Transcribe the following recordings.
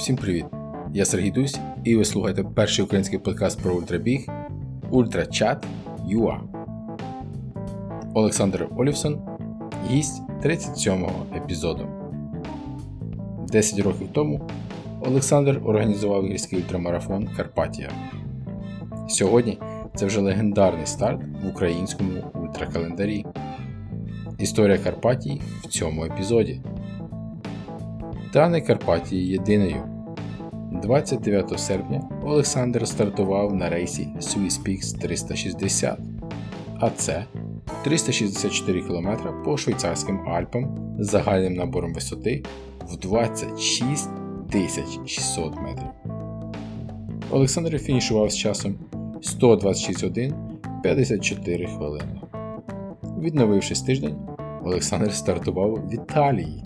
Всім привіт! Я Сергій Дусь, і ви слухаєте перший український подкаст про ультрабіг Ультрачат ЮА. Олександр Олівсон, гість 37-го епізоду. 10 років тому Олександр організував гірський ультрамарафон Карпатія. Сьогодні це вже легендарний старт в українському ультракалендарі. Історія Карпатії в цьому епізоді. Та Карпатії єдиною. 29 серпня Олександр стартував на рейсі SwissPix 360, а це 364 км по швейцарським Альпам з загальним набором висоти в 26 600 метрів. Олександр фінішував з часом 126 54 хвилини. Відновившись тиждень, Олександр стартував в Італії.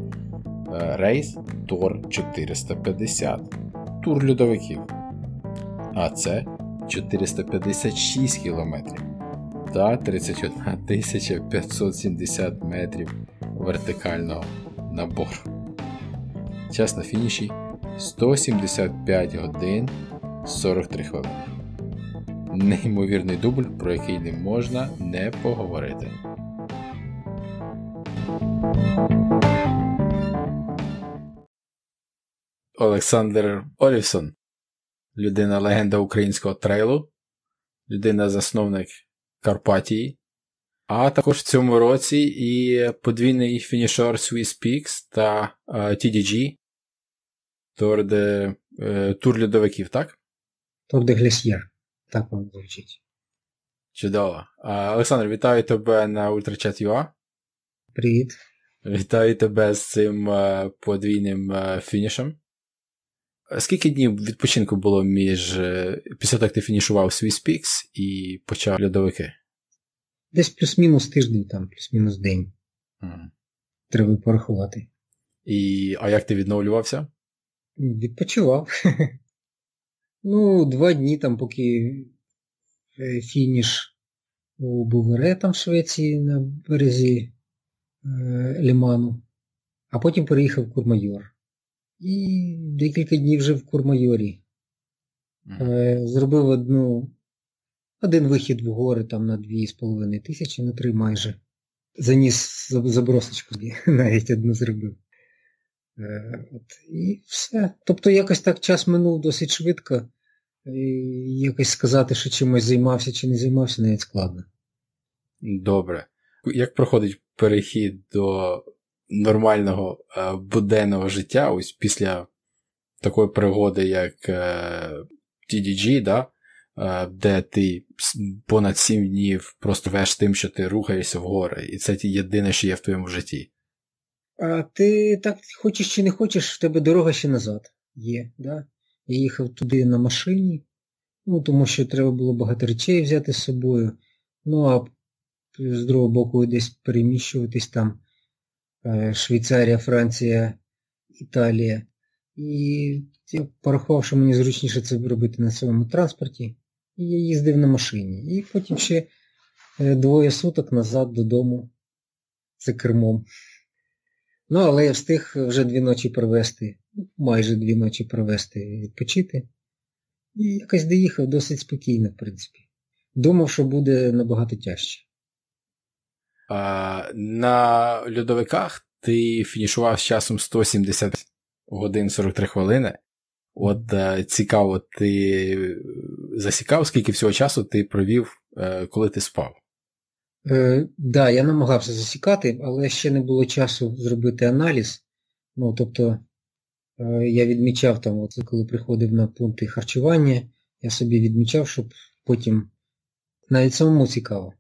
Рейс Тор 450 тур льодовиків. А це 456 км та 31 570 метрів вертикального набору. Час на фініші 175 годин 43 хвилини. Неймовірний дубль, про який не можна не поговорити. Олександр Олівсон, людина легенда українського трейлу, людина-засновник Карпатії, а також в цьому році і подвійний фінішер Swiss Peaks та uh, TDG Тур де uh, тур льодовиків, так? Тур де Глісьєр. Так воно звучить. Чудово. Олександр, вітаю тебе на Ultrachat.ua. Привіт. Вітаю тебе з цим uh, подвійним фінішем. Скільки днів відпочинку було між після того, як ти фінішував свій спікс і почав льодовики? Десь плюс-мінус тиждень, там, плюс-мінус день. Ага. Треба порахувати. І, А як ти відновлювався? Відпочивав. ну, два дні там, поки фініш у Бувере там в Швеції на березі е, Ліману, а потім переїхав в Курмайор. І декілька днів жив в Курмайорі. Mm. Зробив одну, один вихід в гори там на 2,5 тисячі, на 3 майже. Заніс забросочку, навіть одну зробив. От, І все. Тобто якось так час минув досить швидко. І якось сказати, що чимось займався чи не займався, навіть складно. Добре. Як проходить перехід до нормального е, буденного життя, ось після такої пригоди, як е, TDG, да, е, де ти понад 7 днів просто веш тим, що ти рухаєшся в гори, і це єдине, що є в твоєму житті. А ти так хочеш чи не хочеш, в тебе дорога ще назад є. Да? Я їхав туди на машині, ну, тому що треба було багато речей взяти з собою. Ну а з другого боку десь переміщуватись там. Швейцарія, Франція, Італія. І я порахував, що мені зручніше це робити на своєму транспорті. І я їздив на машині. І потім ще двоє суток назад додому за кермом. Ну, але я встиг вже дві ночі провести, майже дві ночі провести, відпочити. І якось доїхав досить спокійно, в принципі. Думав, що буде набагато тяжче. На льодовиках ти фінішував з часом 170 годин 43 хвилини. От е, цікаво, ти засікав, скільки всього часу ти провів, е, коли ти спав? Так, е, да, я намагався засікати, але ще не було часу зробити аналіз. Ну, тобто, е, я відмічав там, от, коли приходив на пункти харчування, я собі відмічав, щоб потім навіть самому цікаво.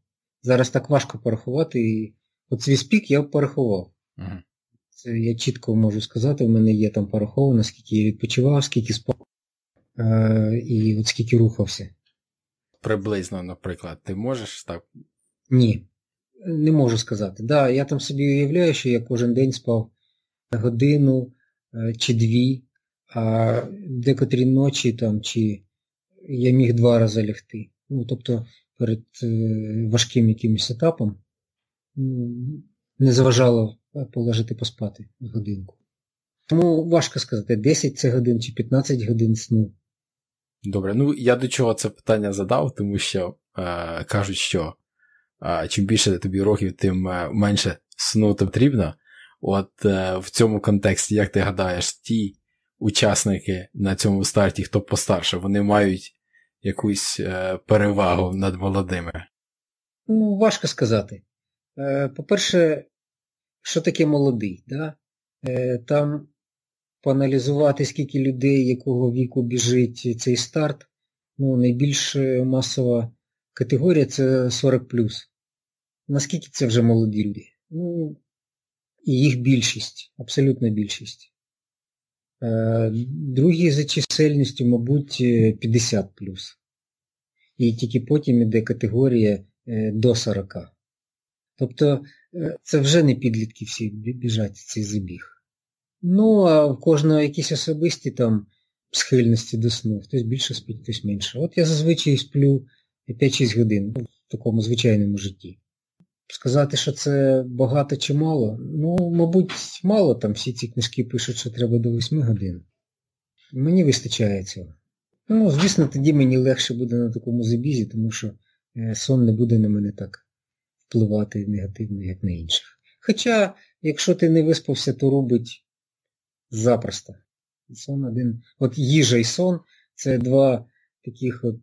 Зараз так важко порахувати. І от свій спік я порахував. Ага. Це я чітко можу сказати, в мене є там пораховано, скільки я відпочивав, скільки спав е, і от скільки рухався. Приблизно, наприклад, ти можеш так? Ні, не можу сказати. Да, Я там собі уявляю, що я кожен день спав годину е, чи дві, а декотрі ночі там, чи я міг два рази лягти. Ну, тобто перед е, важким якимось етапом не заважало полежати поспати годинку. Тому важко сказати, 10 це годин чи 15 годин сну. Добре, ну я до чого це питання задав, тому що е, кажуть, що е, чим більше тобі років, тим е, менше сну потрібно. От е, в цьому контексті, як ти гадаєш, ті учасники на цьому старті, хто постарше, вони мають якусь е, перевагу над молодими? Ну, важко сказати. Е, По-перше, що таке молодий? Да? Е, Там поаналізувати, скільки людей, якого віку біжить цей старт. Ну, найбільш масова категорія це 40. Наскільки це вже молоді люди? Ну, і їх більшість, абсолютна більшість. Е, другі за чисельністю, мабуть, 50 І тільки потім іде категорія е, до 40. Тобто е, це вже не підлітки всі біжать цей забіг. Ну, а в кожного якісь особисті там схильності до сну. Хтось більше спить, хтось менше. От я зазвичай сплю 5-6 годин в такому звичайному житті. Сказати, що це багато чи мало, ну, мабуть, мало там всі ці книжки пишуть, що треба до 8 годин. Мені вистачає цього. Ну, звісно, тоді мені легше буде на такому забізі, тому що е, сон не буде на мене так впливати негативно, як на інших. Хоча, якщо ти не виспався, то робить запросто. Сон один. От їжа і сон це два таких от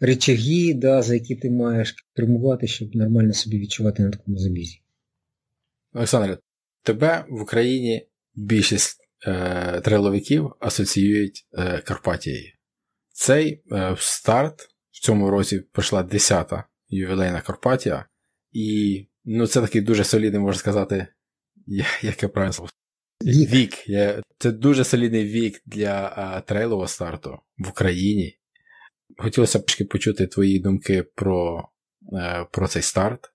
речаги, да, за які ти маєш кермувати, щоб нормально собі відчувати на такому забізі. Олександре, тебе в Україні більшість е, триловиків асоціюють е, Карпатією. Цей е, старт в цьому році пройшла 10-та ювілейна Карпатія, і ну, це такий дуже солідний, можна сказати, як я правильно сказав, Вік. Вік. Це дуже солідний вік для а, трейлового старту в Україні. Хотілося б почути твої думки про е, про цей старт.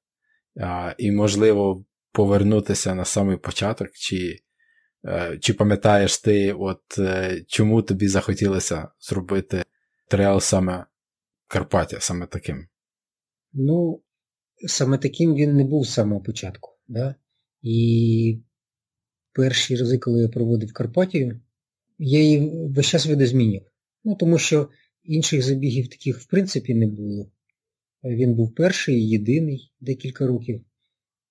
І, можливо, повернутися на самий початок, чи е, чи пам'ятаєш ти, от е, чому тобі захотілося зробити трейл саме Карпаття, саме таким? Ну, саме таким він не був з самого початку. Да? І перші рази, коли я проводив Карпатію, я її весь час видозмінював. Ну, тому що інших забігів таких в принципі не було. Він був перший, єдиний декілька років.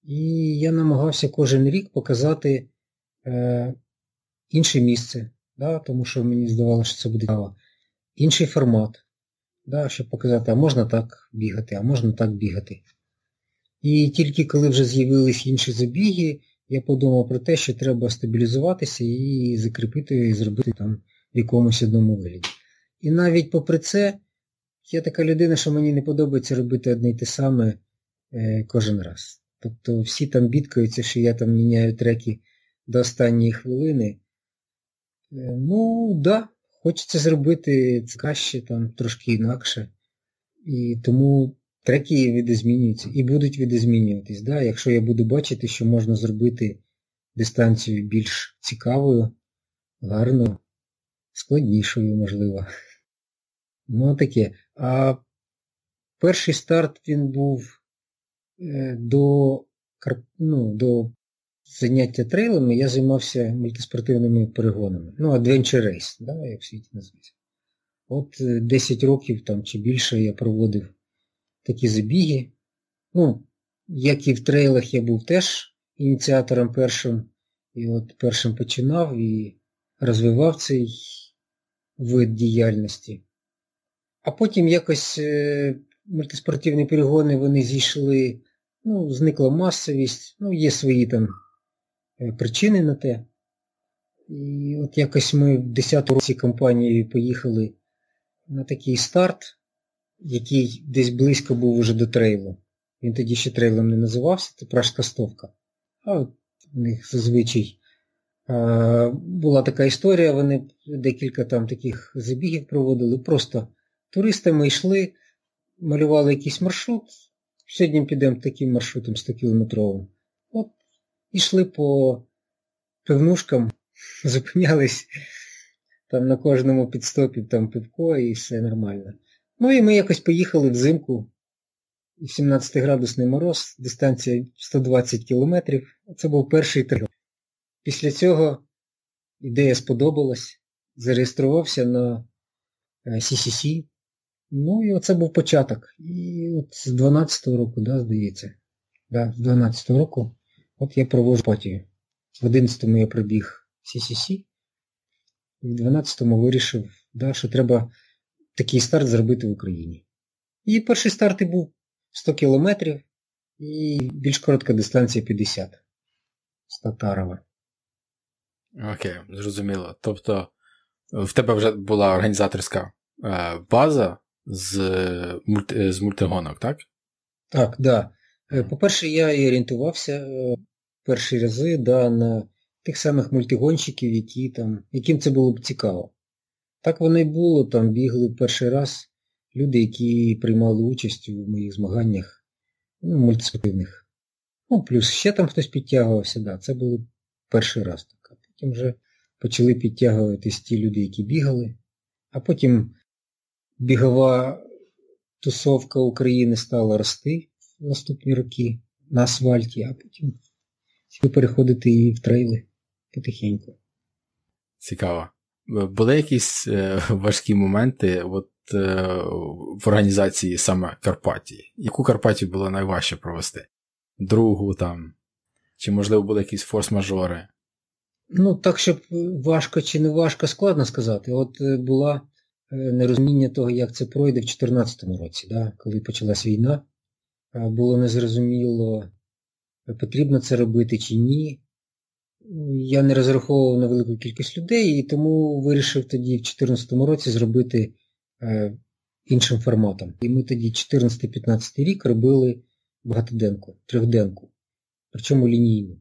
І я намагався кожен рік показати е, інше місце, да, тому що мені здавалося, що це буде цікаво. Інший формат, да, щоб показати, а можна так бігати, а можна так бігати. І тільки коли вже з'явились інші забіги, я подумав про те, що треба стабілізуватися і закріпити, і зробити там в якомусь одному вигляді. І навіть попри це, я така людина, що мені не подобається робити одне й те саме е, кожен раз. Тобто всі там бідкаються, що я там міняю треки до останньої хвилини. Е, ну, да, хочеться зробити це краще, там трошки інакше. І тому треки видозмінюються і будуть видозмінюватись. Да? Якщо я буду бачити, що можна зробити дистанцію більш цікавою, гарною, складнішою, можливо. Ну, таке. А перший старт він був е, до ну, до заняття трейлами, я займався мультиспортивними перегонами. Ну, Adventure Race, да, як в світі називається. От 10 е, років там чи більше я проводив такі забіги. Ну, як і в трейлах я був теж ініціатором першим, і от першим починав і розвивав цей вид діяльності. А потім якось е, мультиспортивні перегони вони зійшли, ну, зникла масовість, ну, є свої там е, причини на те. І от якось ми в 10 році компанії поїхали на такий старт який десь близько був уже до трейлу. Він тоді ще трейлом не називався, це пражська стовка. А от у них зазвичай а, була така історія, вони декілька там таких забігів проводили. Просто туристами йшли, малювали якийсь маршрут. Сьогодні підемо таким маршрутом 100-кілометровим. От, йшли по пивнушкам, зупинялись там на кожному підстопі там пивко і все нормально. Ну і ми якось поїхали взимку. 17-градусний мороз, дистанція 120 кілометрів. Це був перший трейл. Після цього ідея сподобалась, зареєструвався на CCC. Ну і оце був початок. І от з 12-го року, да, здається. Да, З 12-го року от я провожу патію. В 11-му я пробіг CCC, і в 12-му вирішив, да, що треба такий старт зробити в Україні. І перший старт і був 100 кілометрів і більш коротка дистанція 50 з Татарова. Окей, зрозуміло. Тобто в тебе вже була організаторська е, база з мульти, з мультигонок, так? Так. Да. Е, по-перше, я і орієнтувався е, перші рази да, на тих самих мультигонщиків, які там, яким це було б цікаво. Так воно і було, там бігли перший раз люди, які приймали участь у моїх змаганнях ну, мультиспортивних. Ну, плюс ще там хтось підтягувався, да, це було перший раз. так. Потім вже почали підтягуватись ті люди, які бігали, а потім бігова тусовка України стала рости в наступні роки на асфальті, а потім переходити і в трейли потихеньку. Цікаво. Були якісь е, важкі моменти от, е, в організації саме Карпатії? Яку Карпатію було найважче провести? Другу там? Чи, можливо, були якісь форс-мажори? Ну, так, щоб важко чи не важко, складно сказати. От е, була нерозуміння того, як це пройде в 2014 році, да, коли почалась війна. Було незрозуміло, потрібно це робити чи ні. Я не розраховував на велику кількість людей і тому вирішив тоді в 2014 році зробити е, іншим форматом. І ми тоді 14-15 рік робили багатоденку, трьохденку, причому лінійну.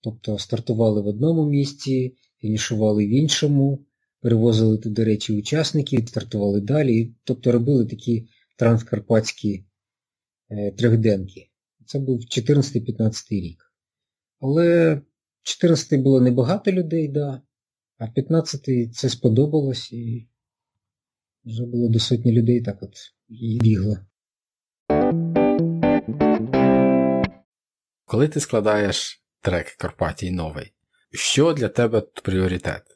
Тобто стартували в одному місці, фінішували в іншому, перевозили туди речі учасників, стартували далі. Тобто робили такі транскарпатські е, трьохденки. Це був 14-15 рік. Але 14 було небагато людей, да, а 15 це сподобалось і вже було до сотні людей так от і бігло. Коли ти складаєш трек Карпатій новий, що для тебе пріоритет?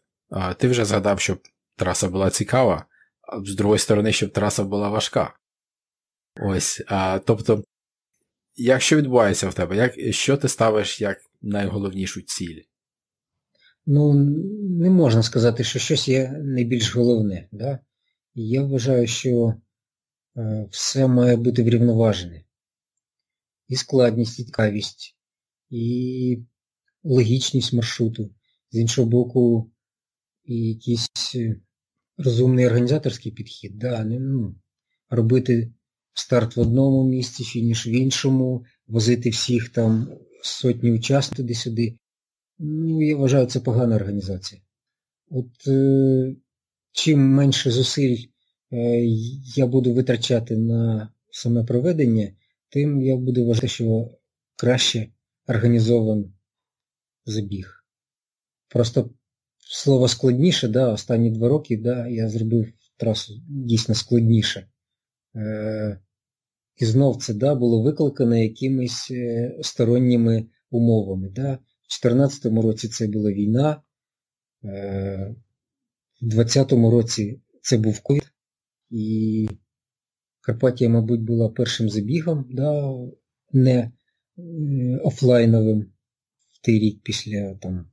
Ти вже згадав, щоб траса була цікава, а з другої сторони, щоб траса була важка. Ось. А, Тобто, як що відбувається в тебе? Як, Що ти ставиш як найголовнішу ціль? Ну, не можна сказати, що щось є найбільш головне. Да? Я вважаю, що е, все має бути врівноважене. І складність, і цікавість, і логічність маршруту. З іншого боку, і якийсь е, розумний організаторський підхід. Да? Ну, Робити старт в одному місці, фініш в іншому, возити всіх там сотні учасників туди-сюди. Ну, я вважаю, це погана організація. От е, чим менше зусиль е, я буду витрачати на саме проведення, тим я буду вважати, що краще організован забіг. Просто слово складніше, да, останні два роки да, я зробив трасу дійсно складніше. Е, і знов це да, було викликано якимись е, сторонніми умовами. Да. В 2014 році це була війна, е, в 2020 році це був ковід, і Карпатія, мабуть, була першим забігом, да, не е, офлайновим в той рік після там,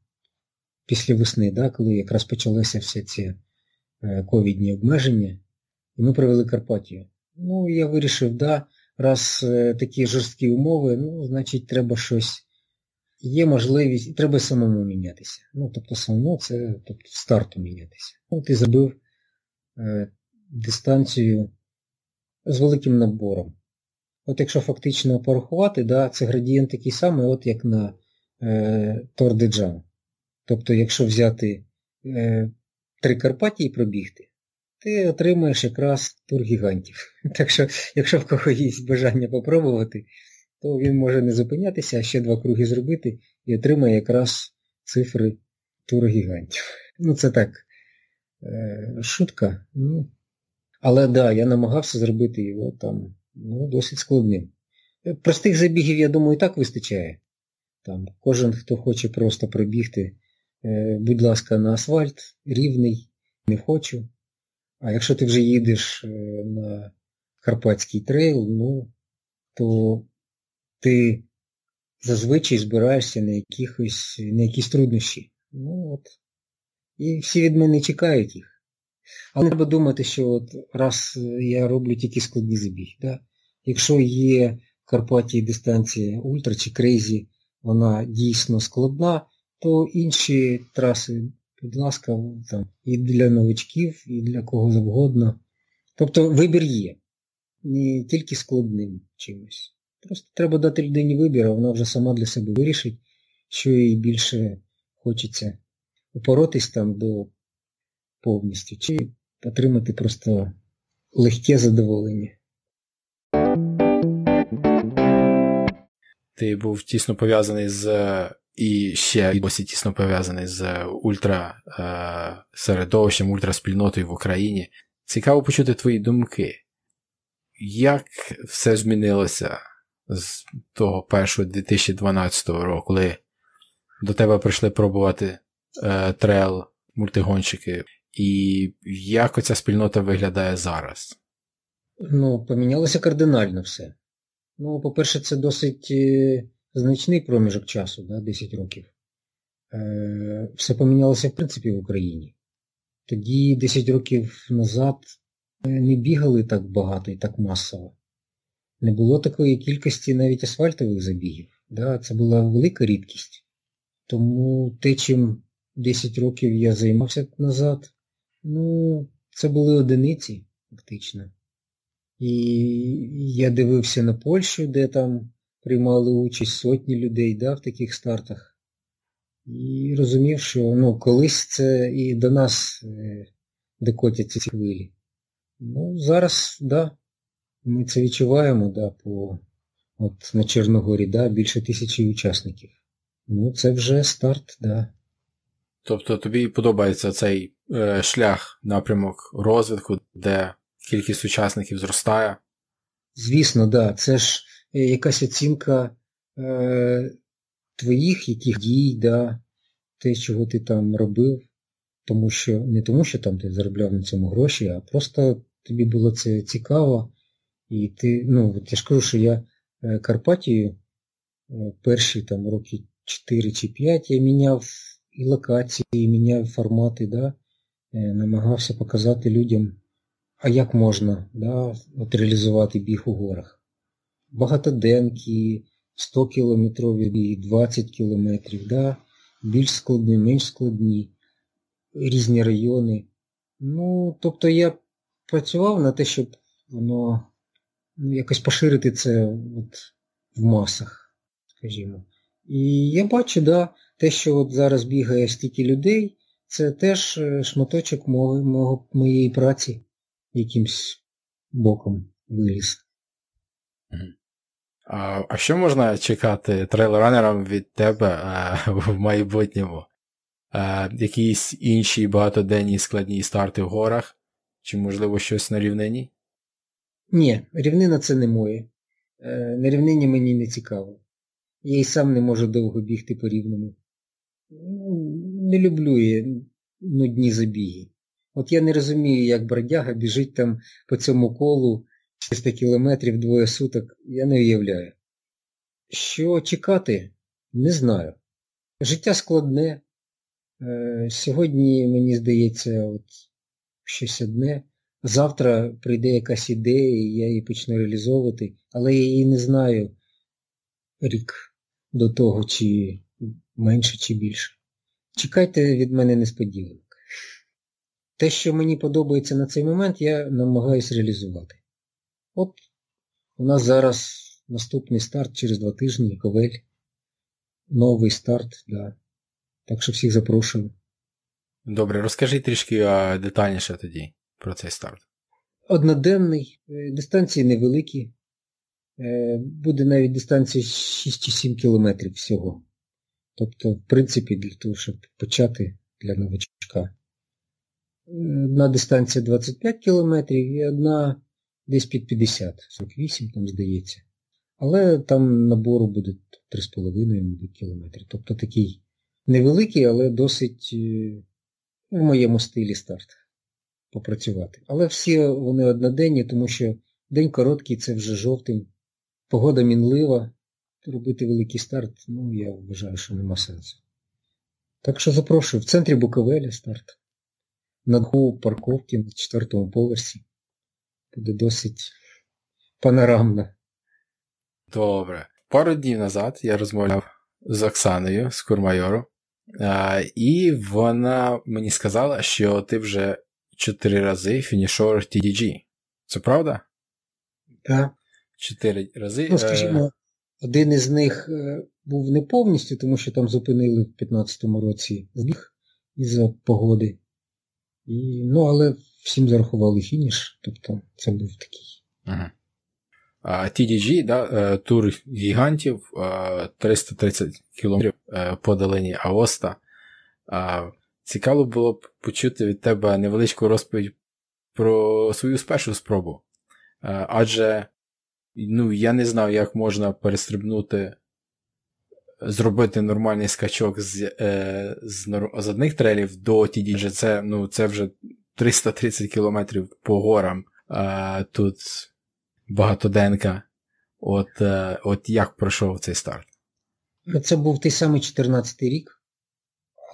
після весни, да, коли якраз почалися всі ці ковідні обмеження. І ми провели Карпатію. Ну, я вирішив, да, раз е, такі жорсткі умови, ну, значить, треба щось. Є можливість, треба самому мінятися. Ну, тобто самому це тобто, старту мінятися. Ну, ти забив е, дистанцію з великим набором. От якщо фактично порахувати, да, це градієнт такий самий, от як на е, Тор де Джан. Тобто, якщо взяти е, три Карпатії пробігти, ти отримаєш якраз тур гігантів. Так що, якщо в кого є бажання попробувати, то він може не зупинятися, а ще два круги зробити і отримає якраз цифри тура гігантів. Ну, це так, е, шутка. Ну. Але так, да, я намагався зробити його там ну, досить складним. Простих забігів, я думаю, і так вистачає. Там Кожен, хто хоче просто пробігти е, будь ласка, на асфальт, рівний, не хочу. А якщо ти вже їдеш е, на Карпатський трейл, ну, то ти зазвичай збираєшся на якихось, на якісь труднощі. Ну от. І всі від мене чекають їх. Але треба думати, що от раз я роблю тільки складні забіги. Да? Якщо є в Карпаті дистанція ультра чи крейзі, вона дійсно складна, то інші траси, будь ласка, там, і для новичків, і для кого завгодно. Тобто вибір є. Не тільки складним чимось. Просто треба дати людині вибір, а вона вже сама для себе вирішить, що їй більше хочеться упоротись там до повністю, чи отримати просто легке задоволення. Ти був тісно пов'язаний з і ще досі тісно пов'язаний з ультра е, середовищем, ультраспільнотою в Україні. Цікаво почути твої думки. Як все змінилося з того першого 2012 року, коли до тебе прийшли пробувати е, трейл мультигонщики, і як оця спільнота виглядає зараз? Ну, помінялося кардинально все. Ну, по-перше, це досить е, значний проміжок часу, да, 10 років. Е, Все помінялося, в принципі, в Україні. Тоді 10 років назад не бігали так багато і так масово. Не було такої кількості навіть асфальтових забігів. Да, Це була велика рідкість. Тому те, чим 10 років я займався назад, ну, це були одиниці, фактично. І я дивився на Польщу, де там приймали участь сотні людей да, в таких стартах. І розумів, що ну, колись це і до нас е, докотяться ці хвилі. Ну, зараз, так, да, ми це відчуваємо, да, по, от на Чорногорі, да, більше тисячі учасників. Ну, це вже старт, так. Да. Тобто тобі подобається цей е, шлях, напрямок розвитку, де кількість учасників зростає? Звісно, так. Да. Це ж якась оцінка е, твоїх яких дій, да, те, чого ти там робив, тому що не тому, що там ти заробляв на цьому гроші, а просто тобі було це цікаво. І ти, ну, от я ж кажу, що я е, Карпатію е, перші там роки 4 чи 5 я міняв і локації, і міняв формати, да, намагався показати людям а як можна да, от реалізувати біг у горах? Багатоденки, 100 кілометрові біг, 20 кілометрів, да, більш складні, менш складні, різні райони. Ну, тобто я працював на те, щоб воно ну, якось поширити це от в масах, скажімо. І я бачу, да, те, що от зараз бігає стільки людей, це теж е, шматочок мого, моєї праці якимсь боком виліз. А що можна чекати трейлранерам від тебе а, в майбутньому? А, Якісь інші багатоденні складні старти в горах? Чи, можливо, щось на рівнині? Ні, рівнина це не моє. Е, на рівнині мені не цікаво. Я і сам не можу довго бігти по рівному. Ну, не люблю я нудні забіги. От я не розумію, як бродяга біжить там по цьому колу 300 кілометрів двоє суток, я не уявляю. Що чекати, не знаю. Життя складне. Е, сьогодні, мені здається, от щось одне. Завтра прийде якась ідея, і я її почну реалізовувати, але я її не знаю рік до того, чи менше, чи більше. Чекайте від мене несподівано. Те, що мені подобається на цей момент, я намагаюся реалізувати. От у нас зараз наступний старт через два тижні, ковель. Новий старт, да. так що всіх запрошую. Добре, розкажи трішки детальніше тоді про цей старт. Одноденний, е, дистанції невеликі. Е, буде навіть дистанція 6 чи 7 кілометрів всього. Тобто, в принципі, для того, щоб почати для новачка. Одна дистанція 25 кілометрів і одна десь під 50, 48 там здається. Але там набору буде 3,5 мабуть, кілометрів. Тобто такий невеликий, але досить е, в моєму стилі старт попрацювати. Але всі вони одноденні, тому що день короткий, це вже жовтень, погода мінлива. Робити великий старт, ну, я вважаю, що нема сенсу. Так що запрошую, в центрі Буковеля старт. На дху парковки на четвертому поверсі. Буде досить панорамно. Добре. Пару днів назад я розмовляв з Оксаною з Курмайору, і вона мені сказала, що ти вже чотири рази фінішор TDG. Це правда? Так. Чотири рази. Ну, скажімо, один із них е, був не повністю, тому що там зупинили в 2015 році збіг із-за погоди. І, Ну, але всім зарахували фініш, тобто це був такий. Ага. TDG, да, е, тур гігантів 330 е, кілометрів по долині Аоста. Цікаво було б почути від тебе невеличку розповідь про свою першу спробу. Адже ну, я не знав, як можна перестрибнути, зробити нормальний скачок з е, з, з одних трейлів до TDG. Це ну, це вже 330 кілометрів по горам. А, Тут багатоденка. От, е, От як пройшов цей старт? Це був той самий 14 й рік.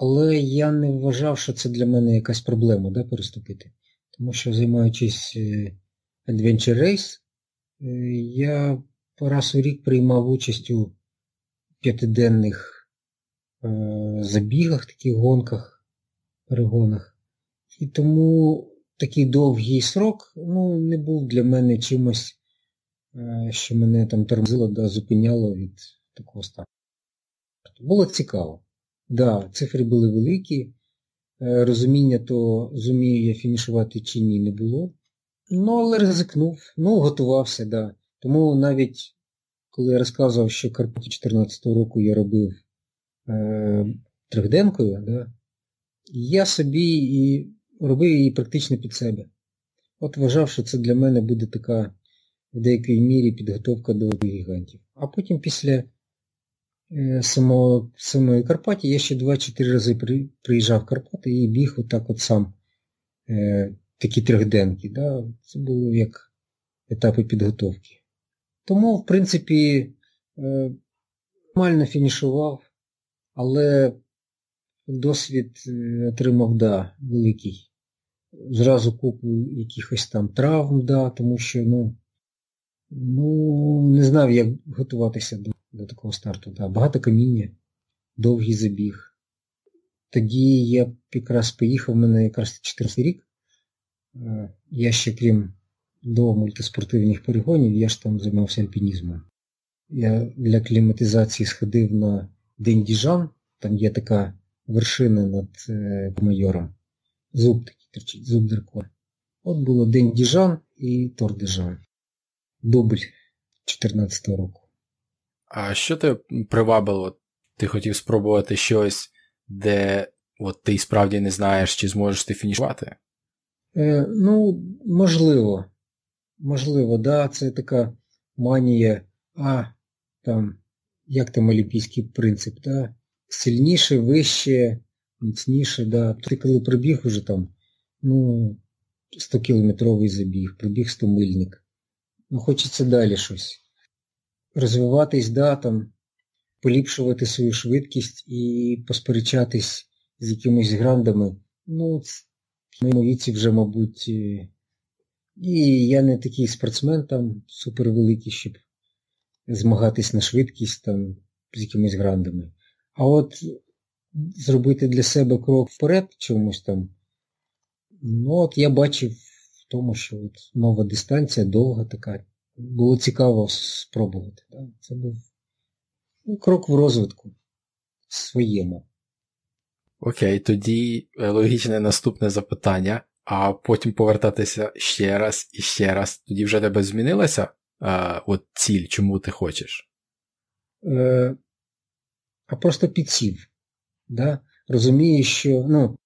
Але я не вважав, що це для мене якась проблема да, переступити. Тому що, займаючись е, Adventure Race, е, я раз у рік приймав участь у п'ятиденних е, забігах, таких гонках, перегонах. І тому такий довгий срок ну, не був для мене чимось, що мене там тормозило, да, зупиняло від такого стану. Було цікаво. Да, цифри були великі. Е, розуміння, то зумію я фінішувати чи ні, не було. Ну, але ризикнув, ну, готувався, да. Тому навіть коли я розказував, що Карпаті 2014 року я робив е, трьохденкою, да, я собі і робив її практично під себе. От вважав, що це для мене буде така в деякій мірі підготовка до гігантів. А потім після Е, самого, самої Карпаті. Я ще 2-4 рази приїжджав в Карпати і біг отак от сам е, такі трьохденки. Да? Це було як етапи підготовки. Тому, в принципі, е, нормально фінішував, але досвід отримав да, великий. Зразу купу якихось там травм, да, тому що ну, ну, не знав, як готуватися до до такого старту. Да. Багато каміння, довгий забіг. Тоді я якраз поїхав, в мене якраз 14 рік. Е, я ще крім до мультиспортивних перегонів, я ж там займався альпінізмом. Я для кліматизації сходив на День Діжан, там є така вершина над е, майором. Зуб такий торчить, зуб. От було День Діжан і Тор Діжан. Дубль 2014 року. А що тебе привабило? Ти хотів спробувати щось, де от ти справді не знаєш, чи зможеш ти фінішувати? Е, Ну, можливо. Можливо, да, це така манія, а там, як там олімпійський принцип, да? сильніше, вище, міцніше, да. Ти коли прибіг уже там, ну, 100-кілометровий забіг, прибіг 100-мильник. Ну, хочеться далі щось розвиватись, да, там, поліпшувати свою швидкість і посперечатись з якимись грандами. Ну, в моєму віці вже, мабуть, і я не такий спортсмен там супервеликий, щоб змагатись на швидкість там з якимись грандами. А от зробити для себе крок вперед чомусь там, ну от я бачив в тому, що от нова дистанція довга така, було цікаво спробувати. Це був ну, крок в розвитку своєму. Окей, тоді е, логічне наступне запитання, а потім повертатися ще раз і ще раз. Тоді вже тебе змінилася а, е, от ціль, чому ти хочеш? Е, А просто підсів. Да? Розумієш, що ну,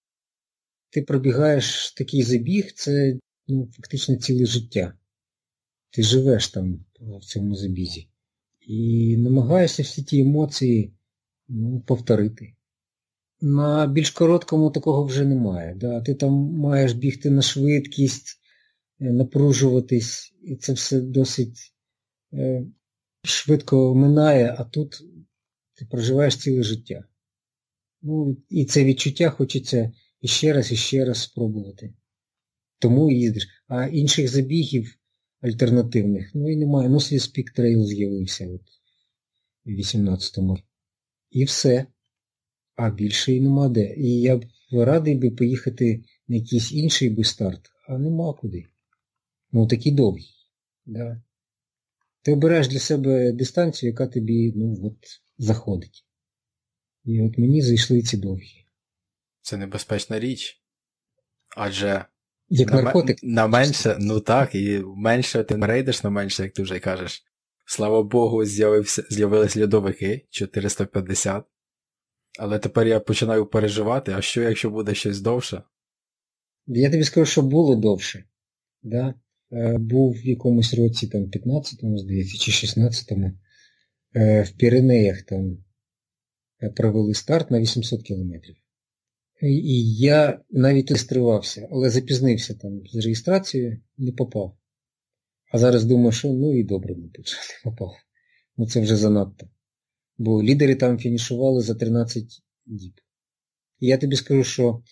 ти пробігаєш такий забіг, це ну, фактично ціле життя ти живеш там в цьому забізі. І намагаєшся всі ті емоції ну, повторити. На більш короткому такого вже немає. Да? Ти там маєш бігти на швидкість, е, напружуватись, і це все досить е, швидко минає, а тут ти проживаєш ціле життя. Ну, І це відчуття хочеться іще раз і ще раз спробувати. Тому їздиш. А інших забігів альтернативних, ну і немає. Ну, Speak Trail з'явився от в 18-му. І все. А більше і нема де. І я б радий би поїхати на якийсь інший би старт, а нема куди. Ну, такий довгий. Да. Ти обираєш для себе дистанцію, яка тобі ну, от, заходить. І от мені зайшли ці довгі. Це небезпечна річ. Адже як на, наркотик. На менше, ну так, і менше ти не рейдиш на менше, як ти вже кажеш. Слава Богу, з'явились льодовики 450. Але тепер я починаю переживати, а що, якщо буде щось довше? Я тобі скажу, що було довше. Да? Е, був в якомусь році, там, 15-му, здається, чи 16-му, е, в Піренеях там е, провели старт на 800 кілометрів. І я навіть реєструвався, але запізнився там з реєстрацією, не попав. А зараз думаю, що ну і добре, мабуть, що не попав. Ну це вже занадто. Бо лідери там фінішували за 13 діб. І я тобі скажу, що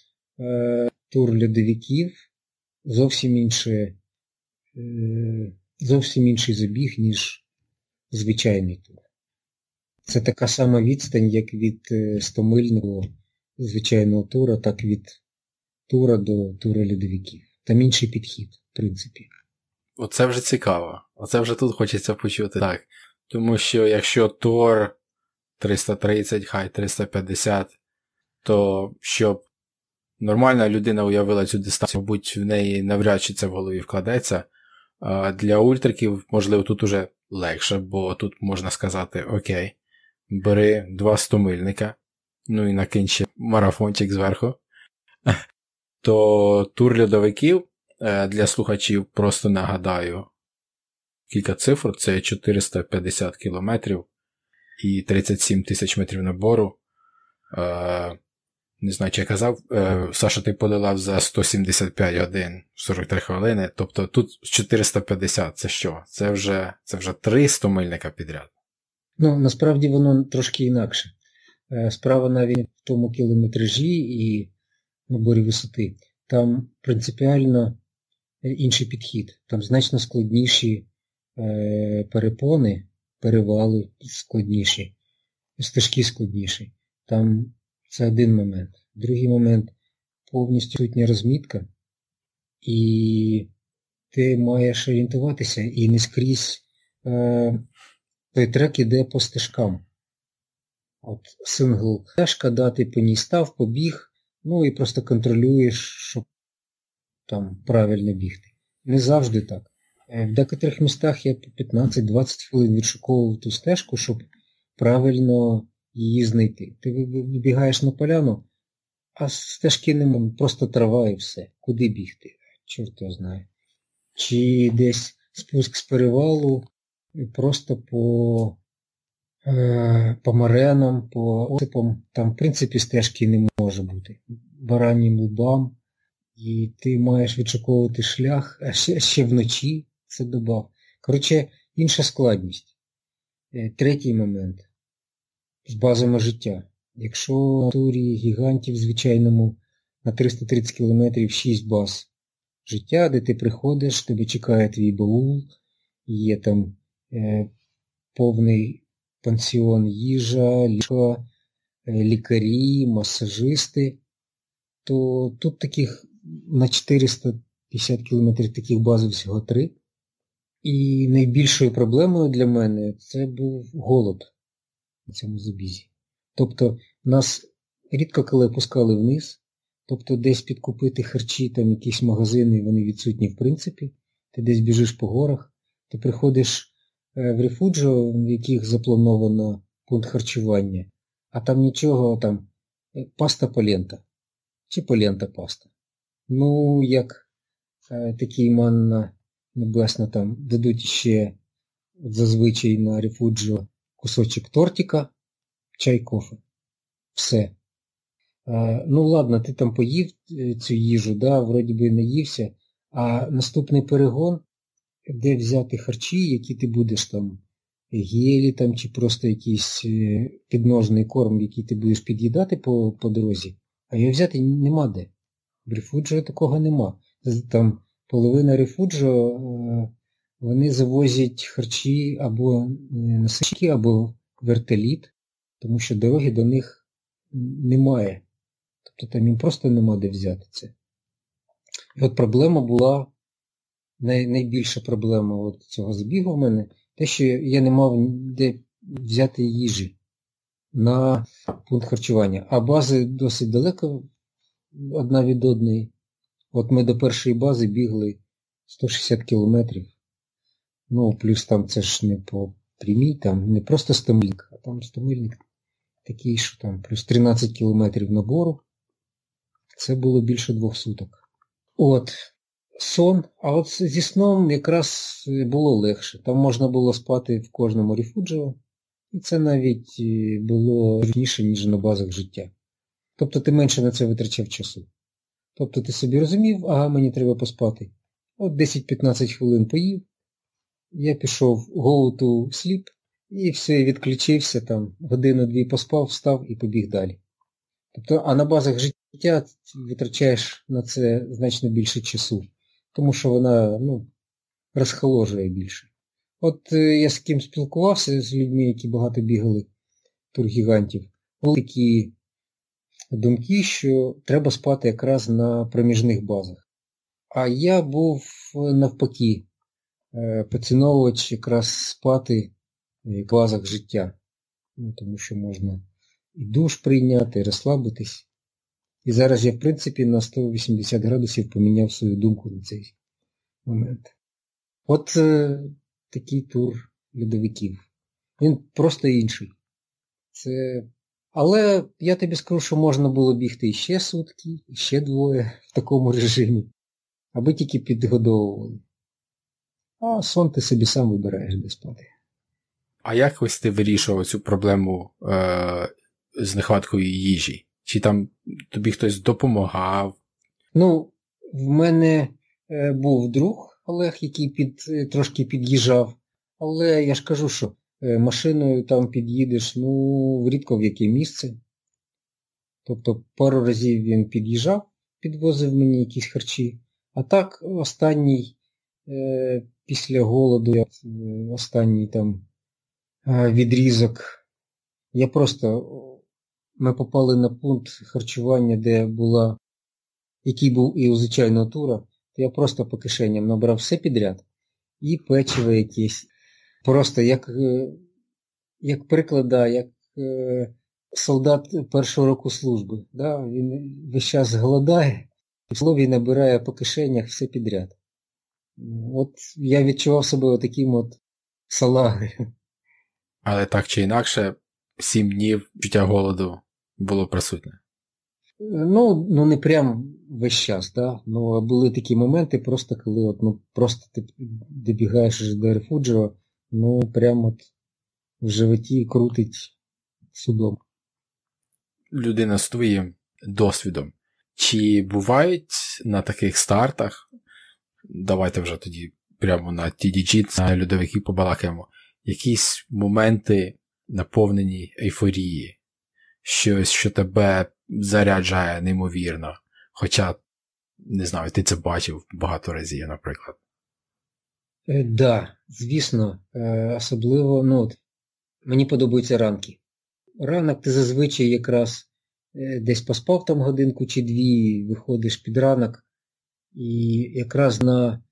е, тур льодовиків зовсім інше, е, зовсім інший забіг, ніж звичайний тур. Це така сама відстань, як від е, стомильного звичайного тура, так від тура до тура льодовиків. Там інший підхід, в принципі. Оце вже цікаво. Оце вже тут хочеться почути так. Тому що якщо тур 330, хай 350, то щоб нормальна людина уявила цю дистанцію, мабуть, в неї навряд чи це в голові вкладеться. Для ультриків, можливо, тут уже легше, бо тут можна сказати: Окей, бери два стомильника, ну і накинь ще марафончик зверху. То тур льодовиків е, для слухачів просто нагадаю кілька цифр: це 450 кілометрів і 37 тисяч метрів набору. Е, не знаю, чи я казав, е, Саша, ти подолав за 175 годин 43 хвилини. Тобто тут 450 це що? Це вже це вже 300 мильника підряд. Ну, насправді воно трошки інакше. Е, справа навіть в тому кілометражі і наборі висоти. Там принципіально інший підхід. Там значно складніші перепони, перевали складніші, стежки складніші. Там це один момент. Другий момент повністю сутня розмітка, і ти маєш орієнтуватися і не скрізь е, той трек іде по стежкам. От Сингл стежка, да, ти по ній став, побіг, ну і просто контролюєш, щоб там правильно бігти. Не завжди так. Е, в декотрих містах я по 15-20 хвилин відшуковував ту стежку, щоб правильно її знайти. Ти вибігаєш на поляну, а стежки нема, просто трава і все. Куди бігти? Чорт його знає. Чи десь спуск з перевалу просто по по маренам, по осипам. Там, в принципі, стежки не може бути. Баранім лубам. І ти маєш відшуковувати шлях, а ще, ще вночі це добав. Коротше, інша складність. Е, третій момент з базами життя. Якщо на турі гігантів звичайному на 330 км 6 баз життя, де ти приходиш, тебе чекає твій баул, є там е, повний пансіон їжа, ліжка, лікарі, масажисти, то тут таких на 450 км таких баз всього три. І найбільшою проблемою для мене це був голод на цьому забізі. Тобто нас рідко коли пускали вниз, тобто десь підкупити харчі, там якісь магазини, вони відсутні в принципі. Ти десь біжиш по горах, ти приходиш в рефуджо, в яких заплановано пункт харчування, а там нічого, там е, паста полента. Чи полента паста. Ну, як е, такий манна небесно там дадуть ще зазвичай на рефуджо кусочок тортика, чай кофе. Все. Е, ну ладно, ти там поїв е, цю їжу, да, вроді би наївся, а наступний перегон, де взяти харчі, які ти будеш там, гелі там, чи просто якийсь е, підножний корм, який ти будеш під'їдати по по дорозі, а його взяти нема де. В рефуджо такого нема. Там половина рефуджо, вони завозять харчі або насички, або вертоліт, тому що дороги до них немає. Тобто там їм просто нема де взяти це. І от проблема була, най, найбільша проблема от цього забігу в мене, те, що я не мав де взяти їжі на пункт харчування. А бази досить далеко одна від одної. От ми до першої бази бігли 160 кілометрів. Ну, плюс там це ж не по прямій, там не просто стомильник, а там стомильник такий, що там плюс 13 кілометрів набору. Це було більше двох суток. От, сон, а от зі сном якраз було легше. Там можна було спати в кожному рефуджіо, і це навіть е, було рівніше, ніж на базах життя. Тобто ти менше на це витрачав часу. Тобто ти собі розумів, ага, мені треба поспати. От 10-15 хвилин поїв, я пішов go to sleep, і все, відключився, там, годину-дві поспав, встав і побіг далі. Тобто, а на базах життя витрачаєш на це значно більше часу, тому що вона ну, розхоложує більше. От е, я з ким спілкувався, з людьми, які багато бігали тургігантів, були такі думки, що треба спати якраз на проміжних базах. А я був навпаки, е, поціновувач якраз спати в базах життя. Ну, Тому що можна і душ прийняти, і розслабитись. І зараз я, в принципі, на 180 градусів поміняв свою думку на цей момент. От е, такий тур льодовиків. Він просто інший. Це... Але я тобі скажу, що можна було бігти іще сутки, іще двоє в такому режимі, аби тільки підгодовували. А сон ти собі сам вибираєш де спати. А як ось ти вирішував цю проблему е, з нехваткою їжі? Чи там тобі хтось допомагав? Ну, в мене е, був друг Олег, який під, е, трошки під'їжджав, але я ж кажу, що е, машиною там під'їдеш, ну, рідко в яке місце. Тобто пару разів він під'їжджав, підвозив мені якісь харчі. А так, останній, е, після голоду, е, останній там відрізок, я просто ми попали на пункт харчування, де була, який був і у звичайного тура, то я просто по кишеням набрав все підряд. І печиво якесь. Просто як е, як приклада, як е, солдат першого року служби. Да? Він весь час голодає, і в слові набирає по кишенях все підряд. От я відчував себе таким от салагою. Але так чи інакше, сім днів життя голоду було присутнє. Ну, ну не прям весь час, да? Ну, були такі моменти, просто коли от, ну, просто ти добігаєш до рефуджіо, ну прямо от в животі крутить судом. Людина з твоїм досвідом. Чи бувають на таких стартах, давайте вже тоді прямо на TDG, на льодовики побалакаємо, якісь моменти наповнені ейфорії, щось, що тебе заряджає неймовірно. Хоча, не знаю, ти це бачив багато разів, наприклад. Так, е, да, звісно, е, особливо, ну, от, мені подобаються ранки. Ранок ти зазвичай якраз е, десь поспав там годинку чи дві, виходиш під ранок, і якраз на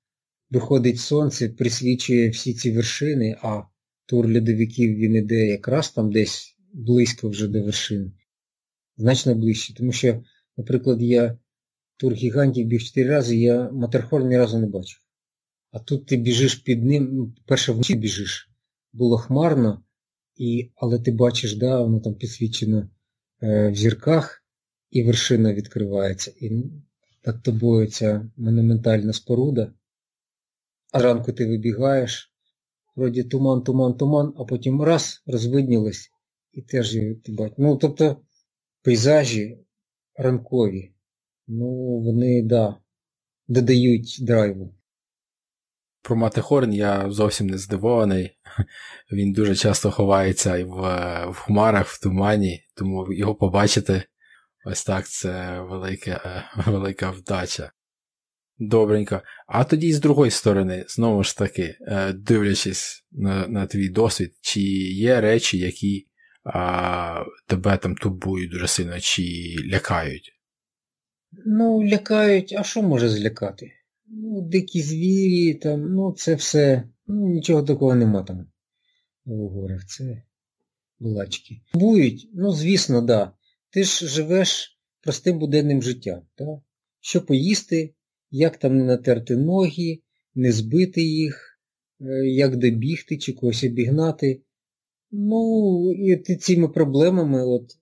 виходить сонце, присвічує всі ці вершини, а тур льодовиків він іде якраз там десь близько вже до вершин. Значно ближче. Тому що, наприклад, я тур гігантів біг 4 рази, я Матерхорн ні разу не бачив. А тут ти біжиш під ним, ну, перше вночі біжиш, було хмарно, і, але ти бачиш, да, воно там підсвічено е, в зірках, і вершина відкривається. І над тобою ця монументальна споруда. А ранку ти вибігаєш, вроді туман, туман, туман, а потім раз розвиднілось і теж її бачиш. Ну, тобто пейзажі ранкові. Ну, вони, да, додають драйву. Про Матехорн я зовсім не здивований. Він дуже часто ховається в, в хмарах, в тумані, тому його побачити ось так це велика, велика вдача. Добренько. А тоді, з другої сторони, знову ж таки, е, дивлячись на на твій досвід, чи є речі, які а, тебе там турбують дуже сильно, чи лякають? Ну, лякають, а що може злякати? Ну, дикі звірі, там, ну, це все. Ну, нічого такого нема там у горах. Це булачки. Бують, ну, звісно. Да. Ти ж живеш простим буденним життям. Да? Що поїсти, як там не натерти ноги, не збити їх, е, як добігти чи когось обігнати. Ну, і ти цими проблемами от,